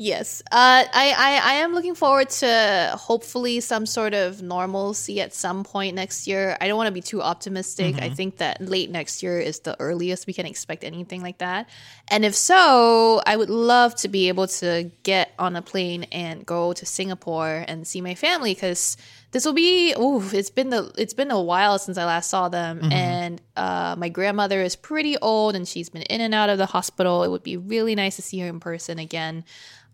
Yes. Uh, I, I, I am looking forward to hopefully some sort of normalcy at some point next year. I don't want to be too optimistic. Mm-hmm. I think that late next year is the earliest we can expect anything like that. And if so, I would love to be able to get on a plane and go to Singapore and see my family because this will be ooh, it's been the it's been a while since I last saw them and uh, my grandmother is pretty old and she's been in and out of the hospital. It would be really nice to see her in person again.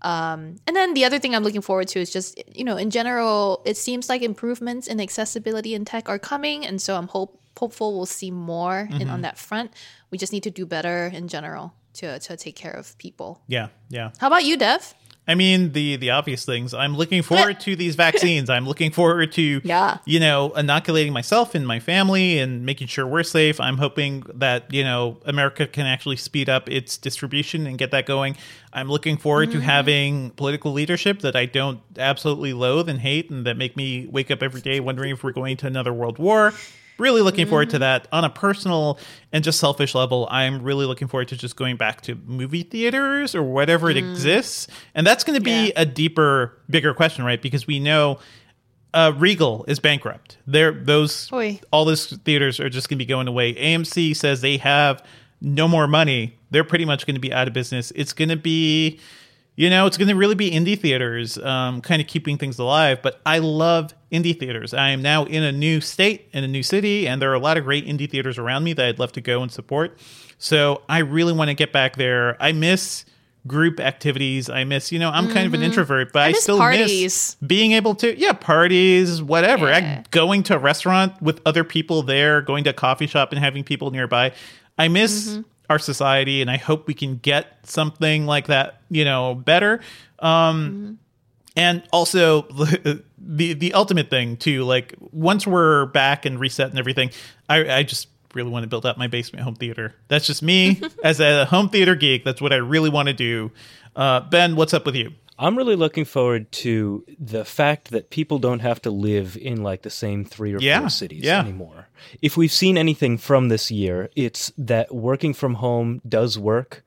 Um, and then the other thing I'm looking forward to is just, you know, in general, it seems like improvements in accessibility and tech are coming. And so I'm hope, hopeful we'll see more in, on that front. We just need to do better in general to, to take care of people. Yeah, yeah. How about you, Dev? I mean the the obvious things. I'm looking forward to these vaccines. I'm looking forward to Yeah. you know inoculating myself and my family and making sure we're safe. I'm hoping that you know America can actually speed up its distribution and get that going. I'm looking forward to mm-hmm. having political leadership that I don't absolutely loathe and hate and that make me wake up every day wondering if we're going to another world war. Really looking forward to that on a personal and just selfish level. I'm really looking forward to just going back to movie theaters or whatever it exists. And that's going to be Yeah. a deeper, bigger question, right? Because we know uh, Regal is bankrupt. They're those Oy. all those theaters are just going to be going away. AMC says they have no more money. They're pretty much going to be out of business. It's going to be, you know, it's going to really be indie theaters, um, kind of keeping things alive. But I love indie theaters. I am now in a new state, in a new city, and there are a lot of great indie theaters around me that I'd love to go and support. So I really want to get back there. I miss group activities. I miss, you know, I'm kind of an introvert, but I, Mm-hmm. miss still parties. miss being able to, yeah, parties, whatever. Yeah. I, going to a restaurant with other people there, going to a coffee shop and having people nearby. I miss Mm-hmm. our society, and I hope we can get something like that, you know, better. Um, Mm-hmm. and also the the ultimate thing too, like once we're back and reset and everything, I, I just really want to build out my basement home theater. That's just me as a home theater geek. That's what I really want to do. Uh, ben, what's up with you? I'm really looking forward to the fact that people don't have to live in like the same three or Yeah, four cities yeah. anymore. If we've seen anything from this year, it's that working from home does work.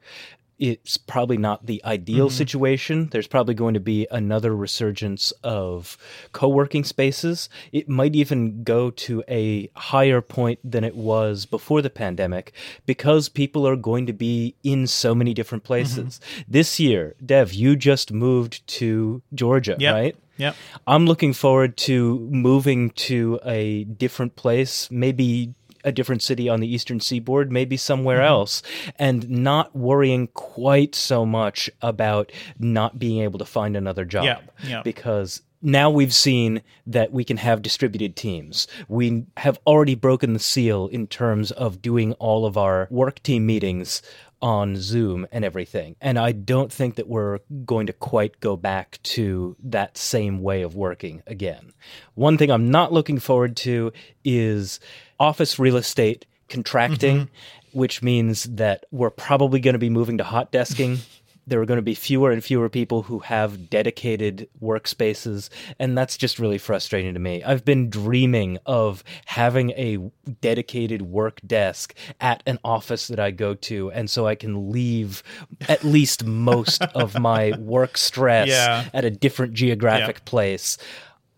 It's probably not the ideal Mm-hmm. situation. There's probably going to be another resurgence of co working spaces. It might even go to a higher point than it was before the pandemic because people are going to be in so many different Mm-hmm. places. This year, Dev, you just moved to Georgia, Yep. right? Yeah. I'm looking forward to moving to a different place, maybe a different city on the eastern seaboard, maybe somewhere Mm-hmm. else, and not worrying quite so much about not being able to find another job. Yeah, yeah. Because now we've seen that we can have distributed teams. We have already broken the seal in terms of doing all of our work team meetings on Zoom and everything. And I don't think that we're going to quite go back to that same way of working again. One thing I'm not looking forward to is office real estate contracting, mm-hmm. which means that we're probably going to be moving to hot desking. There are going to be fewer and fewer people who have dedicated workspaces, and that's just really frustrating to me. I've been dreaming of having a dedicated work desk at an office that I go to, and so I can leave at least most of my work stress Yeah. at a different geographic place.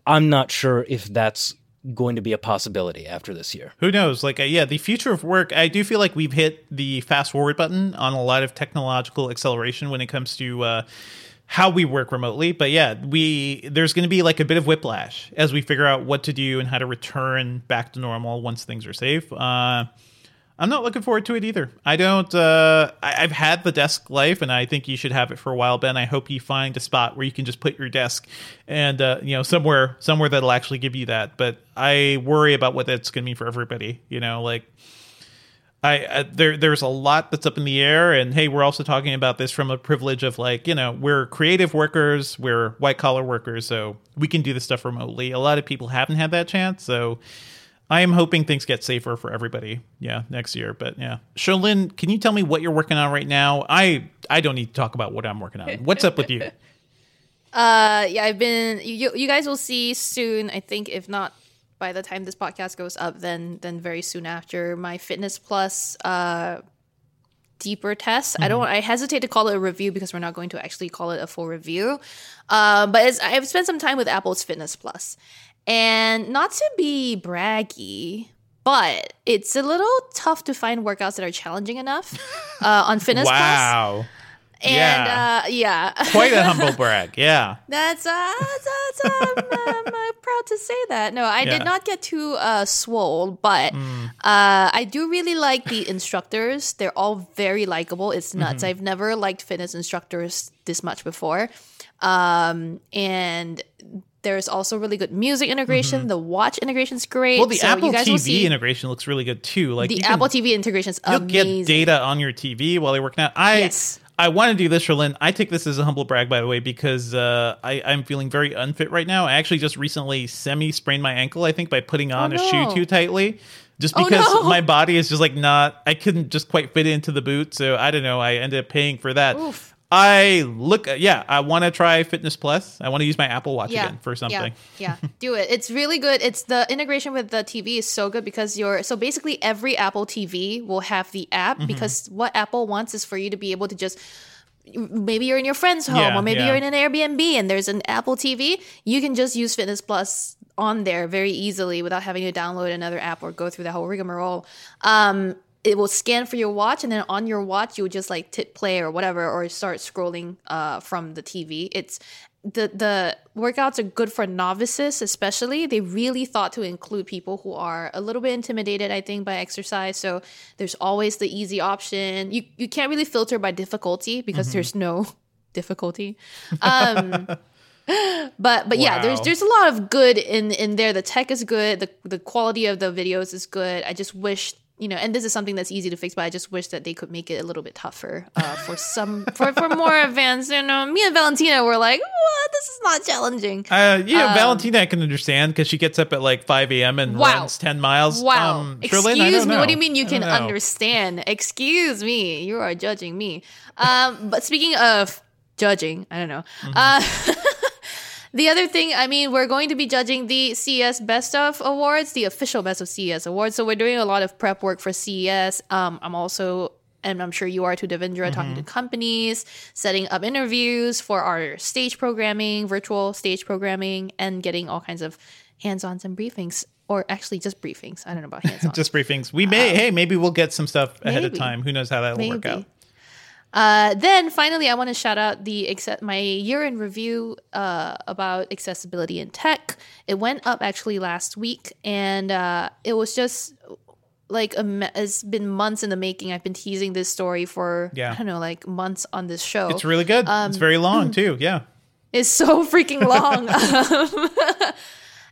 I'm not sure if that's going to be a possibility after this year. Who knows? Like, uh, yeah, the future of work. I do feel like we've hit the fast forward button on a lot of technological acceleration when it comes to uh, how we work remotely. But yeah, we there's going to be like a bit of whiplash as we figure out what to do and how to return back to normal once things are safe. Uh, I'm not looking forward to it either. I don't. Uh, I, I've had the desk life, and I think you should have it for a while, Ben. I hope you find a spot where you can just put your desk, and uh, you know somewhere somewhere that'll actually give you that. But I worry about what that's going to mean for everybody. You know, like I, I there there's a lot that's up in the air, and hey, we're also talking about this from a privilege of like you know we're creative workers, we're white collar workers, so we can do this stuff remotely. A lot of people haven't had that chance, so. I am hoping things get safer for everybody. Yeah, next year. But yeah, Cherlynn, can you tell me what you're working on right now? I I don't need to talk about what I'm working on. What's up with you? Uh, yeah, I've been. You you guys will see soon. I think if not by the time this podcast goes up, then then very soon after my Fitness Plus uh deeper test. I don't. I hesitate to call it a review because we're not going to actually call it a full review. Uh, but I've spent some time with Apple's Fitness Plus, and not to be braggy. But it's a little tough to find workouts that are challenging enough uh, on Fitness Plus. wow, And Yeah. uh, yeah, quite a humble brag. Yeah, That's uh, that's, uh, I'm, I'm, uh, proud to say that. No, I Yeah. did not get too uh, swole, but uh, I do really like the instructors. They're all very likable. It's nuts. I've never liked fitness instructors this much before, um, and. There's also really good music integration. The watch integration's great. well, the So Apple you guys will TV integration looks really good too. Like the can- Apple TV integration's you'll amazing. get data on your TV while you're working out. I Yes. I want to do this, for Cherlynn. I take this as a humble brag, by the way, because uh, I, I'm feeling very unfit right now. I actually just recently semi sprained my ankle, I think, by putting on a no. shoe too tightly. Just Oh, because no. my body is just like not, I couldn't just quite fit into the boot. So I don't know. I ended up paying for that. Oof. I look, yeah, I want to try Fitness Plus. I want to use my Apple Watch again for something. Yeah, yeah, do it. It's really good. It's the integration with the TV is so good because you're so basically every Apple TV will have the app Mm-hmm. because what Apple wants is for you to be able to just maybe you're in your friend's home Yeah, or maybe yeah. you're in an Airbnb and there's an Apple TV, you can just use Fitness Plus on there very easily without having to download another app or go through the whole rigmarole. Um, it will scan for your watch and then on your watch you would just like tip play or whatever or start scrolling uh, from the TV. It's the the workouts are good for novices especially. They really thought to include people who are a little bit intimidated i think by exercise. So there's always the easy option. You you can't really filter by difficulty because there's no difficulty. Um but but yeah there's there's a lot of good in in there. The tech is good. The the quality of the videos is good. I just wish you know and this is something that's easy to fix but i just wish that they could make it a little bit tougher uh, for some for, for more advanced you know me and valentina were like what this is not challenging Uh, you know, Um, Valentina, I can understand because she gets up at like 5 a.m. and Wow. runs 10 miles. Wow. Um, Excuse I me. What do you mean you can know. understand? Excuse me. You are judging me. Um, but speaking of judging, I don't know. Mm-hmm. Uh, the other thing, I mean, we're going to be judging the CES Best of Awards, the official Best of CES Awards. So we're doing a lot of prep work for CES. Um, I'm also and I'm sure you are to talking Mm-hmm. to companies, setting up interviews for our stage programming, virtual stage programming, and getting all kinds of hands-ons and briefings, or actually just briefings. I don't know about hands-on. Just briefings. We may, hey, maybe we'll get some stuff ahead of time. Who knows how that'll work out. Uh, then finally, I want to shout out the my year in review uh, about accessibility in tech. It went up actually last week, and uh, it was just like a it's been months in the making. I've been teasing this story for Yeah. I don't know, like months on this show. It's really good. Um, it's very long too. Yeah. It's so freaking long. Um,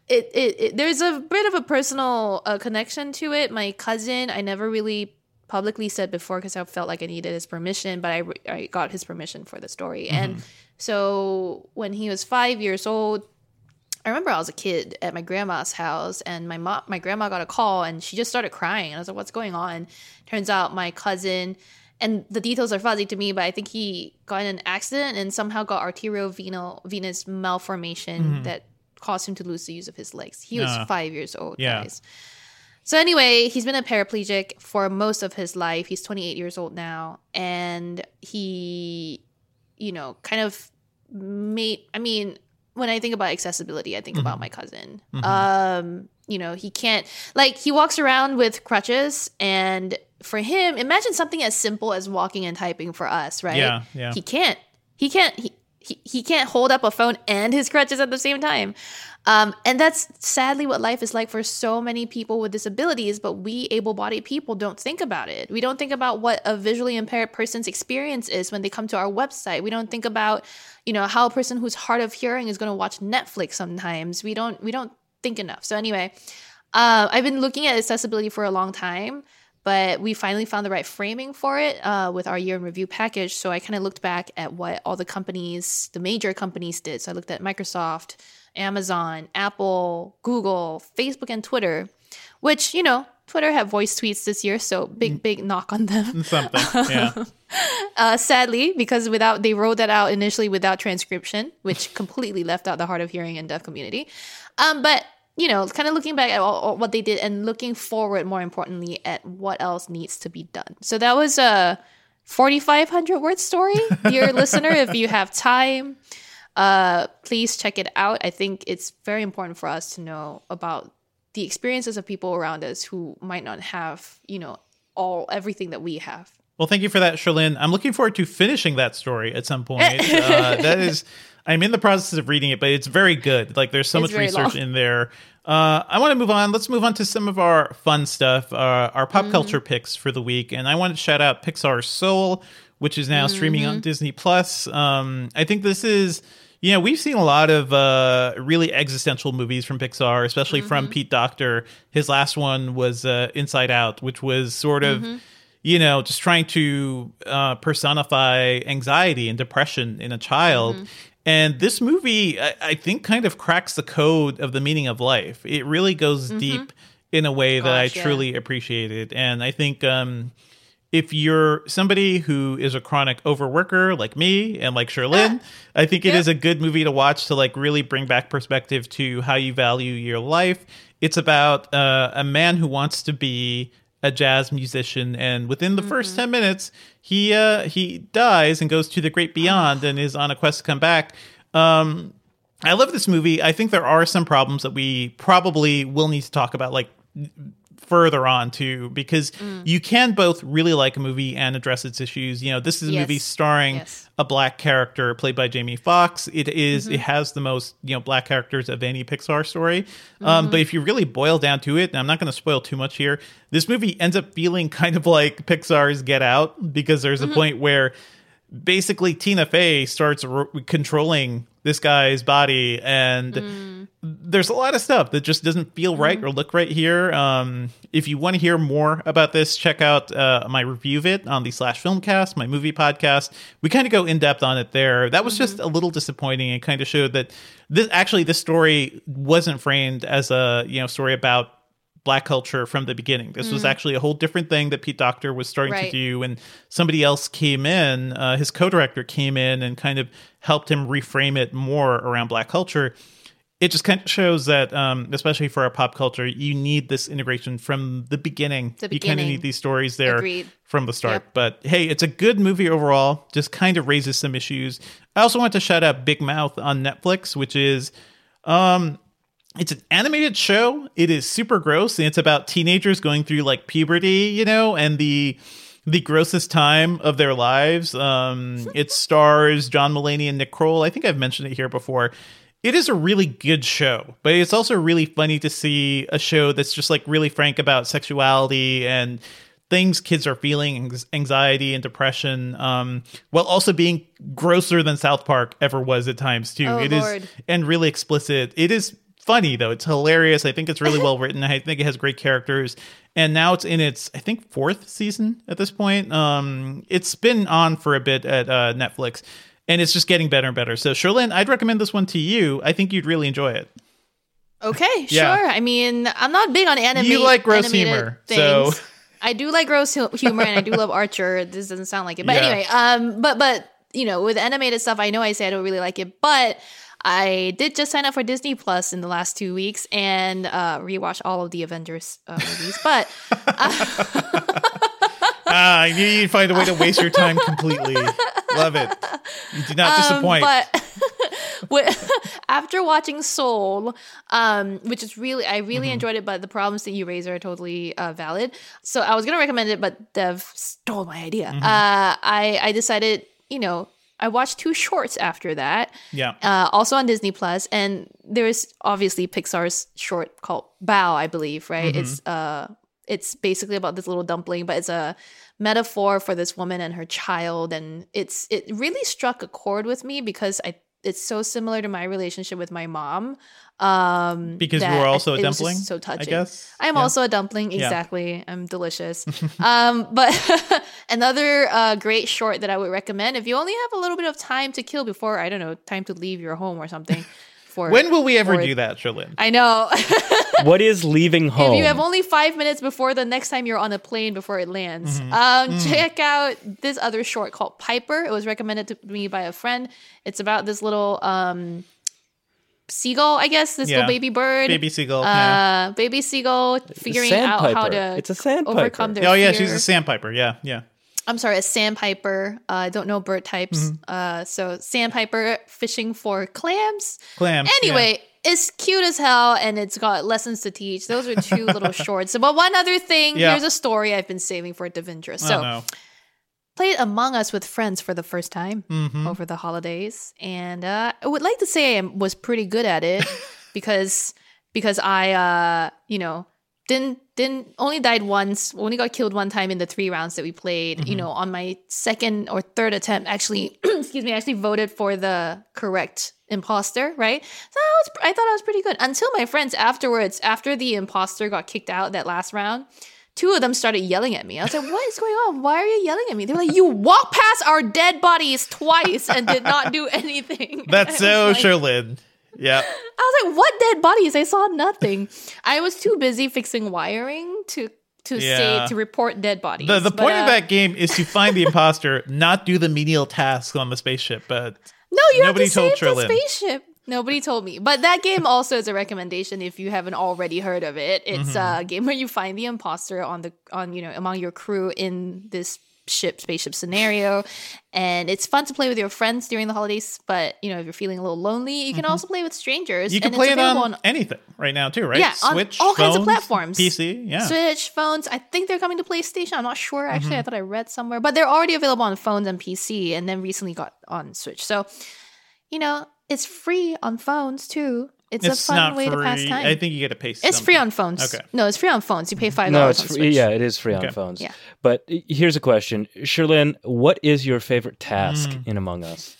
it, it, it there's a bit of a personal uh, connection to it. My cousin, I never really publicly said before because I felt like I needed his permission, but I, re- I got his permission for the story. And so when he was five years old, I remember I was a kid at my grandma's house, and my mom, my grandma got a call, and she just started crying. And I was like, "What's going on?" Turns out my cousin and the details are fuzzy to me, but I think he got in an accident and somehow got arterial venal venous malformation that caused him to lose the use of his legs. He was Ah. five years old, Yeah. guys. So anyway, he's been a paraplegic for most of his life. He's 28 years old now, and he, you know, kind of made. I mean, when I think about accessibility, I think Mm-hmm. about my cousin. Um, you know, he can't like he walks around with crutches, and for him, imagine something as simple as walking and typing for us, right? Yeah, yeah. He can't. He can't. He, he, he can't hold up a phone and his crutches at the same time. Um, and that's sadly what life is like for so many people with disabilities, but we able bodied people don't think about it. We don't think about what a visually impaired person's experience is when they come to our website. We don't think about, you know, how a person who's hard of hearing is going to watch Netflix sometimes. We don't we don't think enough. So anyway, uh, I've been looking at accessibility for a long time, but we finally found the right framing for it uh, with our year in review package. So I kind of looked back at what all the companies, the major companies did. So I looked at Microsoft, Amazon, Apple, Google, Facebook, and Twitter, which, you know, Twitter had voice tweets this year. So big, big knock on them. Something. Yeah. Uh, sadly, because without they wrote that out initially without transcription, which completely left out the hard of hearing and deaf community. Um, but you know, kind of looking back at all, what they did and looking forward, more importantly, at what else needs to be done. So that was a 4,500 word story, dear listener. If you have time, uh, please check it out. I think it's very important for us to know about the experiences of people around us who might not have, you know, all everything that we have. Well, thank you for that, Cherlynn. I'm looking forward to finishing that story at some point. uh, that is, I'm in the process of reading it, but it's very good. Like, there's so It's much research long. in there. Uh, I want to move on. Let's move on to some of our fun stuff, uh, our pop Mm-hmm. culture picks for the week. And I want to shout out Pixar's Soul, which is now streaming Mm-hmm. on Disney Plus. Um, I think this is. You know, we've seen a lot of uh, really existential movies from Pixar, especially from Mm-hmm. Pete Docter. His last one was uh, Inside Out, which was sort of Mm-hmm. you know, just trying to uh, personify anxiety and depression in a child. Mm-hmm. And this movie, I, I think, kind of cracks the code of the meaning of life. It really goes deep in a way that I Mm-hmm. Yeah. truly appreciated. And I think um, if you're somebody who is a chronic overworker like me and like Cherlynn, I think it Yep. is a good movie to watch to like really bring back perspective to how you value your life. It's about uh, a man who wants to be a jazz musician, and within the first ten minutes, he uh, he dies and goes to the great beyond and is on a quest to come back. Um, I love this movie. I think there are some problems that we probably will need to talk about, like further on too, because Mm. you can both really like a movie and address its issues. You know, this is a Yes. movie starring Yes. a black character played by Jamie Foxx. It is- Mm-hmm. it has the most you know black characters of any Pixar story. Mm-hmm. Um, but if you really boil down to it, and I'm not going to spoil too much here, this movie ends up feeling kind of like Pixar's Get Out because there's Mm-hmm. a point where basically Tina Fey starts ro- controlling this guy's body and Mm. there's a lot of stuff that just doesn't feel Mm-hmm. right or look right here. Um, if you want to hear more about this, check out uh, my review of it on the Slash Filmcast, my movie podcast. We kind of go in depth on it there. That was Mm-hmm. just a little disappointing and kind of showed that this actually this story wasn't framed as a you know story about black culture from the beginning. This was actually a whole different thing that Pete Docter was starting to Mm. Do, and somebody else came in. Uh, his co-director came in and kind of helped him reframe it more around black culture. It just kind of shows that, um, especially for our pop culture, you need this integration from the beginning. The You kind of need these stories there Agreed. from the start. Yep. But hey, it's a good movie overall. Just kind of raises some issues. I also want to shout out Big Mouth on Netflix, which is um it's an animated show. It is super gross and it's about teenagers going through like puberty, you know, and the the grossest time of their lives. Um it stars John Mulaney and Nick Kroll. I think I've mentioned it here before. It is a really good show, but it's also really funny to see a show that's just like really frank about sexuality and things kids are feeling anxiety and depression um while also being grosser than south park ever was at times too Oh, It is Lord. and really explicit it is funny though it's hilarious i think it's really well written i think it has great characters and now it's in its i think fourth season at this point um it's been on for a bit at uh, netflix and it's just getting better and better so Cherlynn, i'd recommend this one to you i think you'd really enjoy it Okay, Yeah. sure. I mean, I'm not big on anime. you like gross humor so. I do like gross humor and I do love Archer. This doesn't sound like it, but Yeah. anyway, um, but but you know, with animated stuff, I know I say I don't really like it, but I did just sign up for Disney Plus in the last two weeks and uh, rewatch all of the Avengers uh, movies. But ah, I knew you'd find a way to waste your time completely. Love it. You do not disappoint. Um, But after watching Soul, um, which is really, I really Mm-hmm. enjoyed it, but the problems that you raise are totally uh, valid. So I was gonna recommend it, but Dev stole my idea. Mm-hmm. Uh, I I decided, you know, I watched two shorts after that. yeah. Uh, also on Disney Plus, and there's obviously Pixar's short called Bao, I believe, right? Mm-hmm. It's uh, it's basically about this little dumpling, but it's a metaphor for this woman and her child, and it's it really struck a chord with me because I it's so similar to my relationship with my mom. Um, Because you that were also a it was just dumpling, so I touching. guess. I am Yeah. also a dumpling. Yeah. Exactly. I'm delicious. um, but another uh, great short that I would recommend if you only have a little bit of time to kill before, I don't know, time to leave your home or something. For When will we ever for- do that, Cherlynn? I know. What is leaving home? if you have only five minutes before the next time you're on a plane before it lands, Mm-hmm. um, Mm. check out this other short called Piper. It was recommended to me by a friend. It's about this little um, seagull, I guess, this Yeah. little baby bird. Baby seagull. yeah. uh, baby seagull figuring out how to It's a sandpiper. overcome their Oh yeah, fear. she's a sandpiper. Yeah, yeah. I'm sorry, a sandpiper. Uh, I don't know bird types. Mm-hmm. Uh, so sandpiper fishing for clams. Clams. yeah. Anyway, it's cute as hell, and it's got lessons to teach. Those are two little shorts. But one other thing, Yeah. here's a story I've been saving for Devindra. So oh, no. Played Among Us with friends for the first time Mm-hmm. over the holidays, and uh, I would like to say I was pretty good at it because because I uh, you know didn't didn't only died once, only got killed one time in the three rounds that we played. Mm-hmm. You know, on my second or third attempt, actually, excuse me, I actually voted for the correct imposter, right? So I, was, I thought I was pretty good until my friends afterwards, after the imposter got kicked out that last round. Two of them started yelling at me. I was like, "What is going on? Why are you yelling at me?" They're like, "You walked past our dead bodies twice and did not do anything." That's so like- Cherlynn. Yeah. I was like, "What dead bodies? I saw nothing." I was too busy fixing wiring to to Yeah. say to report dead bodies. The the But, point uh, of that game is to find the imposter, not do the menial tasks on the spaceship. But No, you Nobody have to told save the spaceship. Nobody told me. But that game also is a recommendation if you haven't already heard of it. It's Mm-hmm. a game where you find the imposter on the on you know among your crew in this ship spaceship scenario and it's fun to play with your friends during the holidays but you know if you're feeling a little lonely you can also play with strangers Mm-hmm. you can play it available on anything right now too, right? Yeah, on Switch, all kinds of platforms. PC. Yeah. Switch, phones. I think they're coming to PlayStation. I'm not sure actually. Mm-hmm. I thought I read somewhere, but they're already available on phones and PC, and then recently got on Switch. So, you know, it's free on phones too. It's, It's a fun not way free. to pass time. I think you get to pay. it's free on phones. Okay. No, it's free on phones. You pay five no, dollars it's on free. Switch. Yeah, it is free Okay. on phones. Yeah. But here's a question, Cherlynn. What is your favorite task Mm. in Among Us?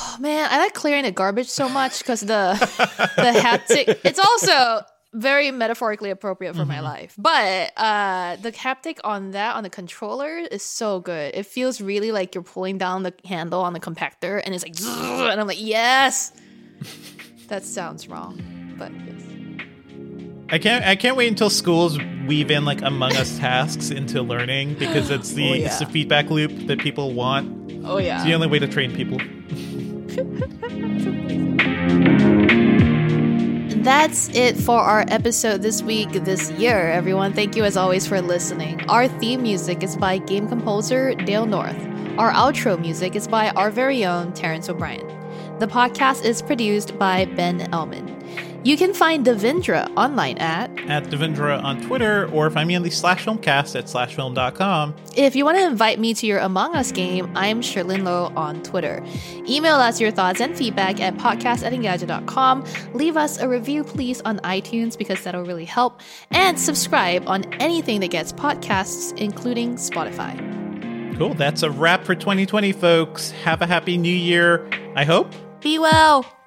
Oh man, I like clearing the garbage so much because the the haptic. It's also very metaphorically appropriate for Mm-hmm. my life, but uh, the haptic on that on the controller is so good. It feels really like you're pulling down the handle on the compactor, and it's like, and I'm like, yes. that sounds wrong, but yes. I can't. I can't wait until schools weave in like Among Us tasks into learning because it's the Oh, yeah. it's the feedback loop that people want. Oh yeah. It's the only way to train people. That's it for our episode this week, this year, everyone. Thank you as always for listening. Our theme music is by game composer Dale North. Our outro music is by our very own Terrence O'Brien. The podcast is produced by Ben Ellman. You can find Devindra online at At Devindra on Twitter, or find me on the Slash Filmcast at slashfilm.com. If you want to invite me to your Among Us game, I'm Cherlynn Low on Twitter. Email us your thoughts and feedback at podcast at engadget.com. Leave us a review, please, on iTunes because that'll really help. And subscribe on anything that gets podcasts, including Spotify. Cool. That's a wrap for 2020, folks. Have a happy new year. I hope. Be well!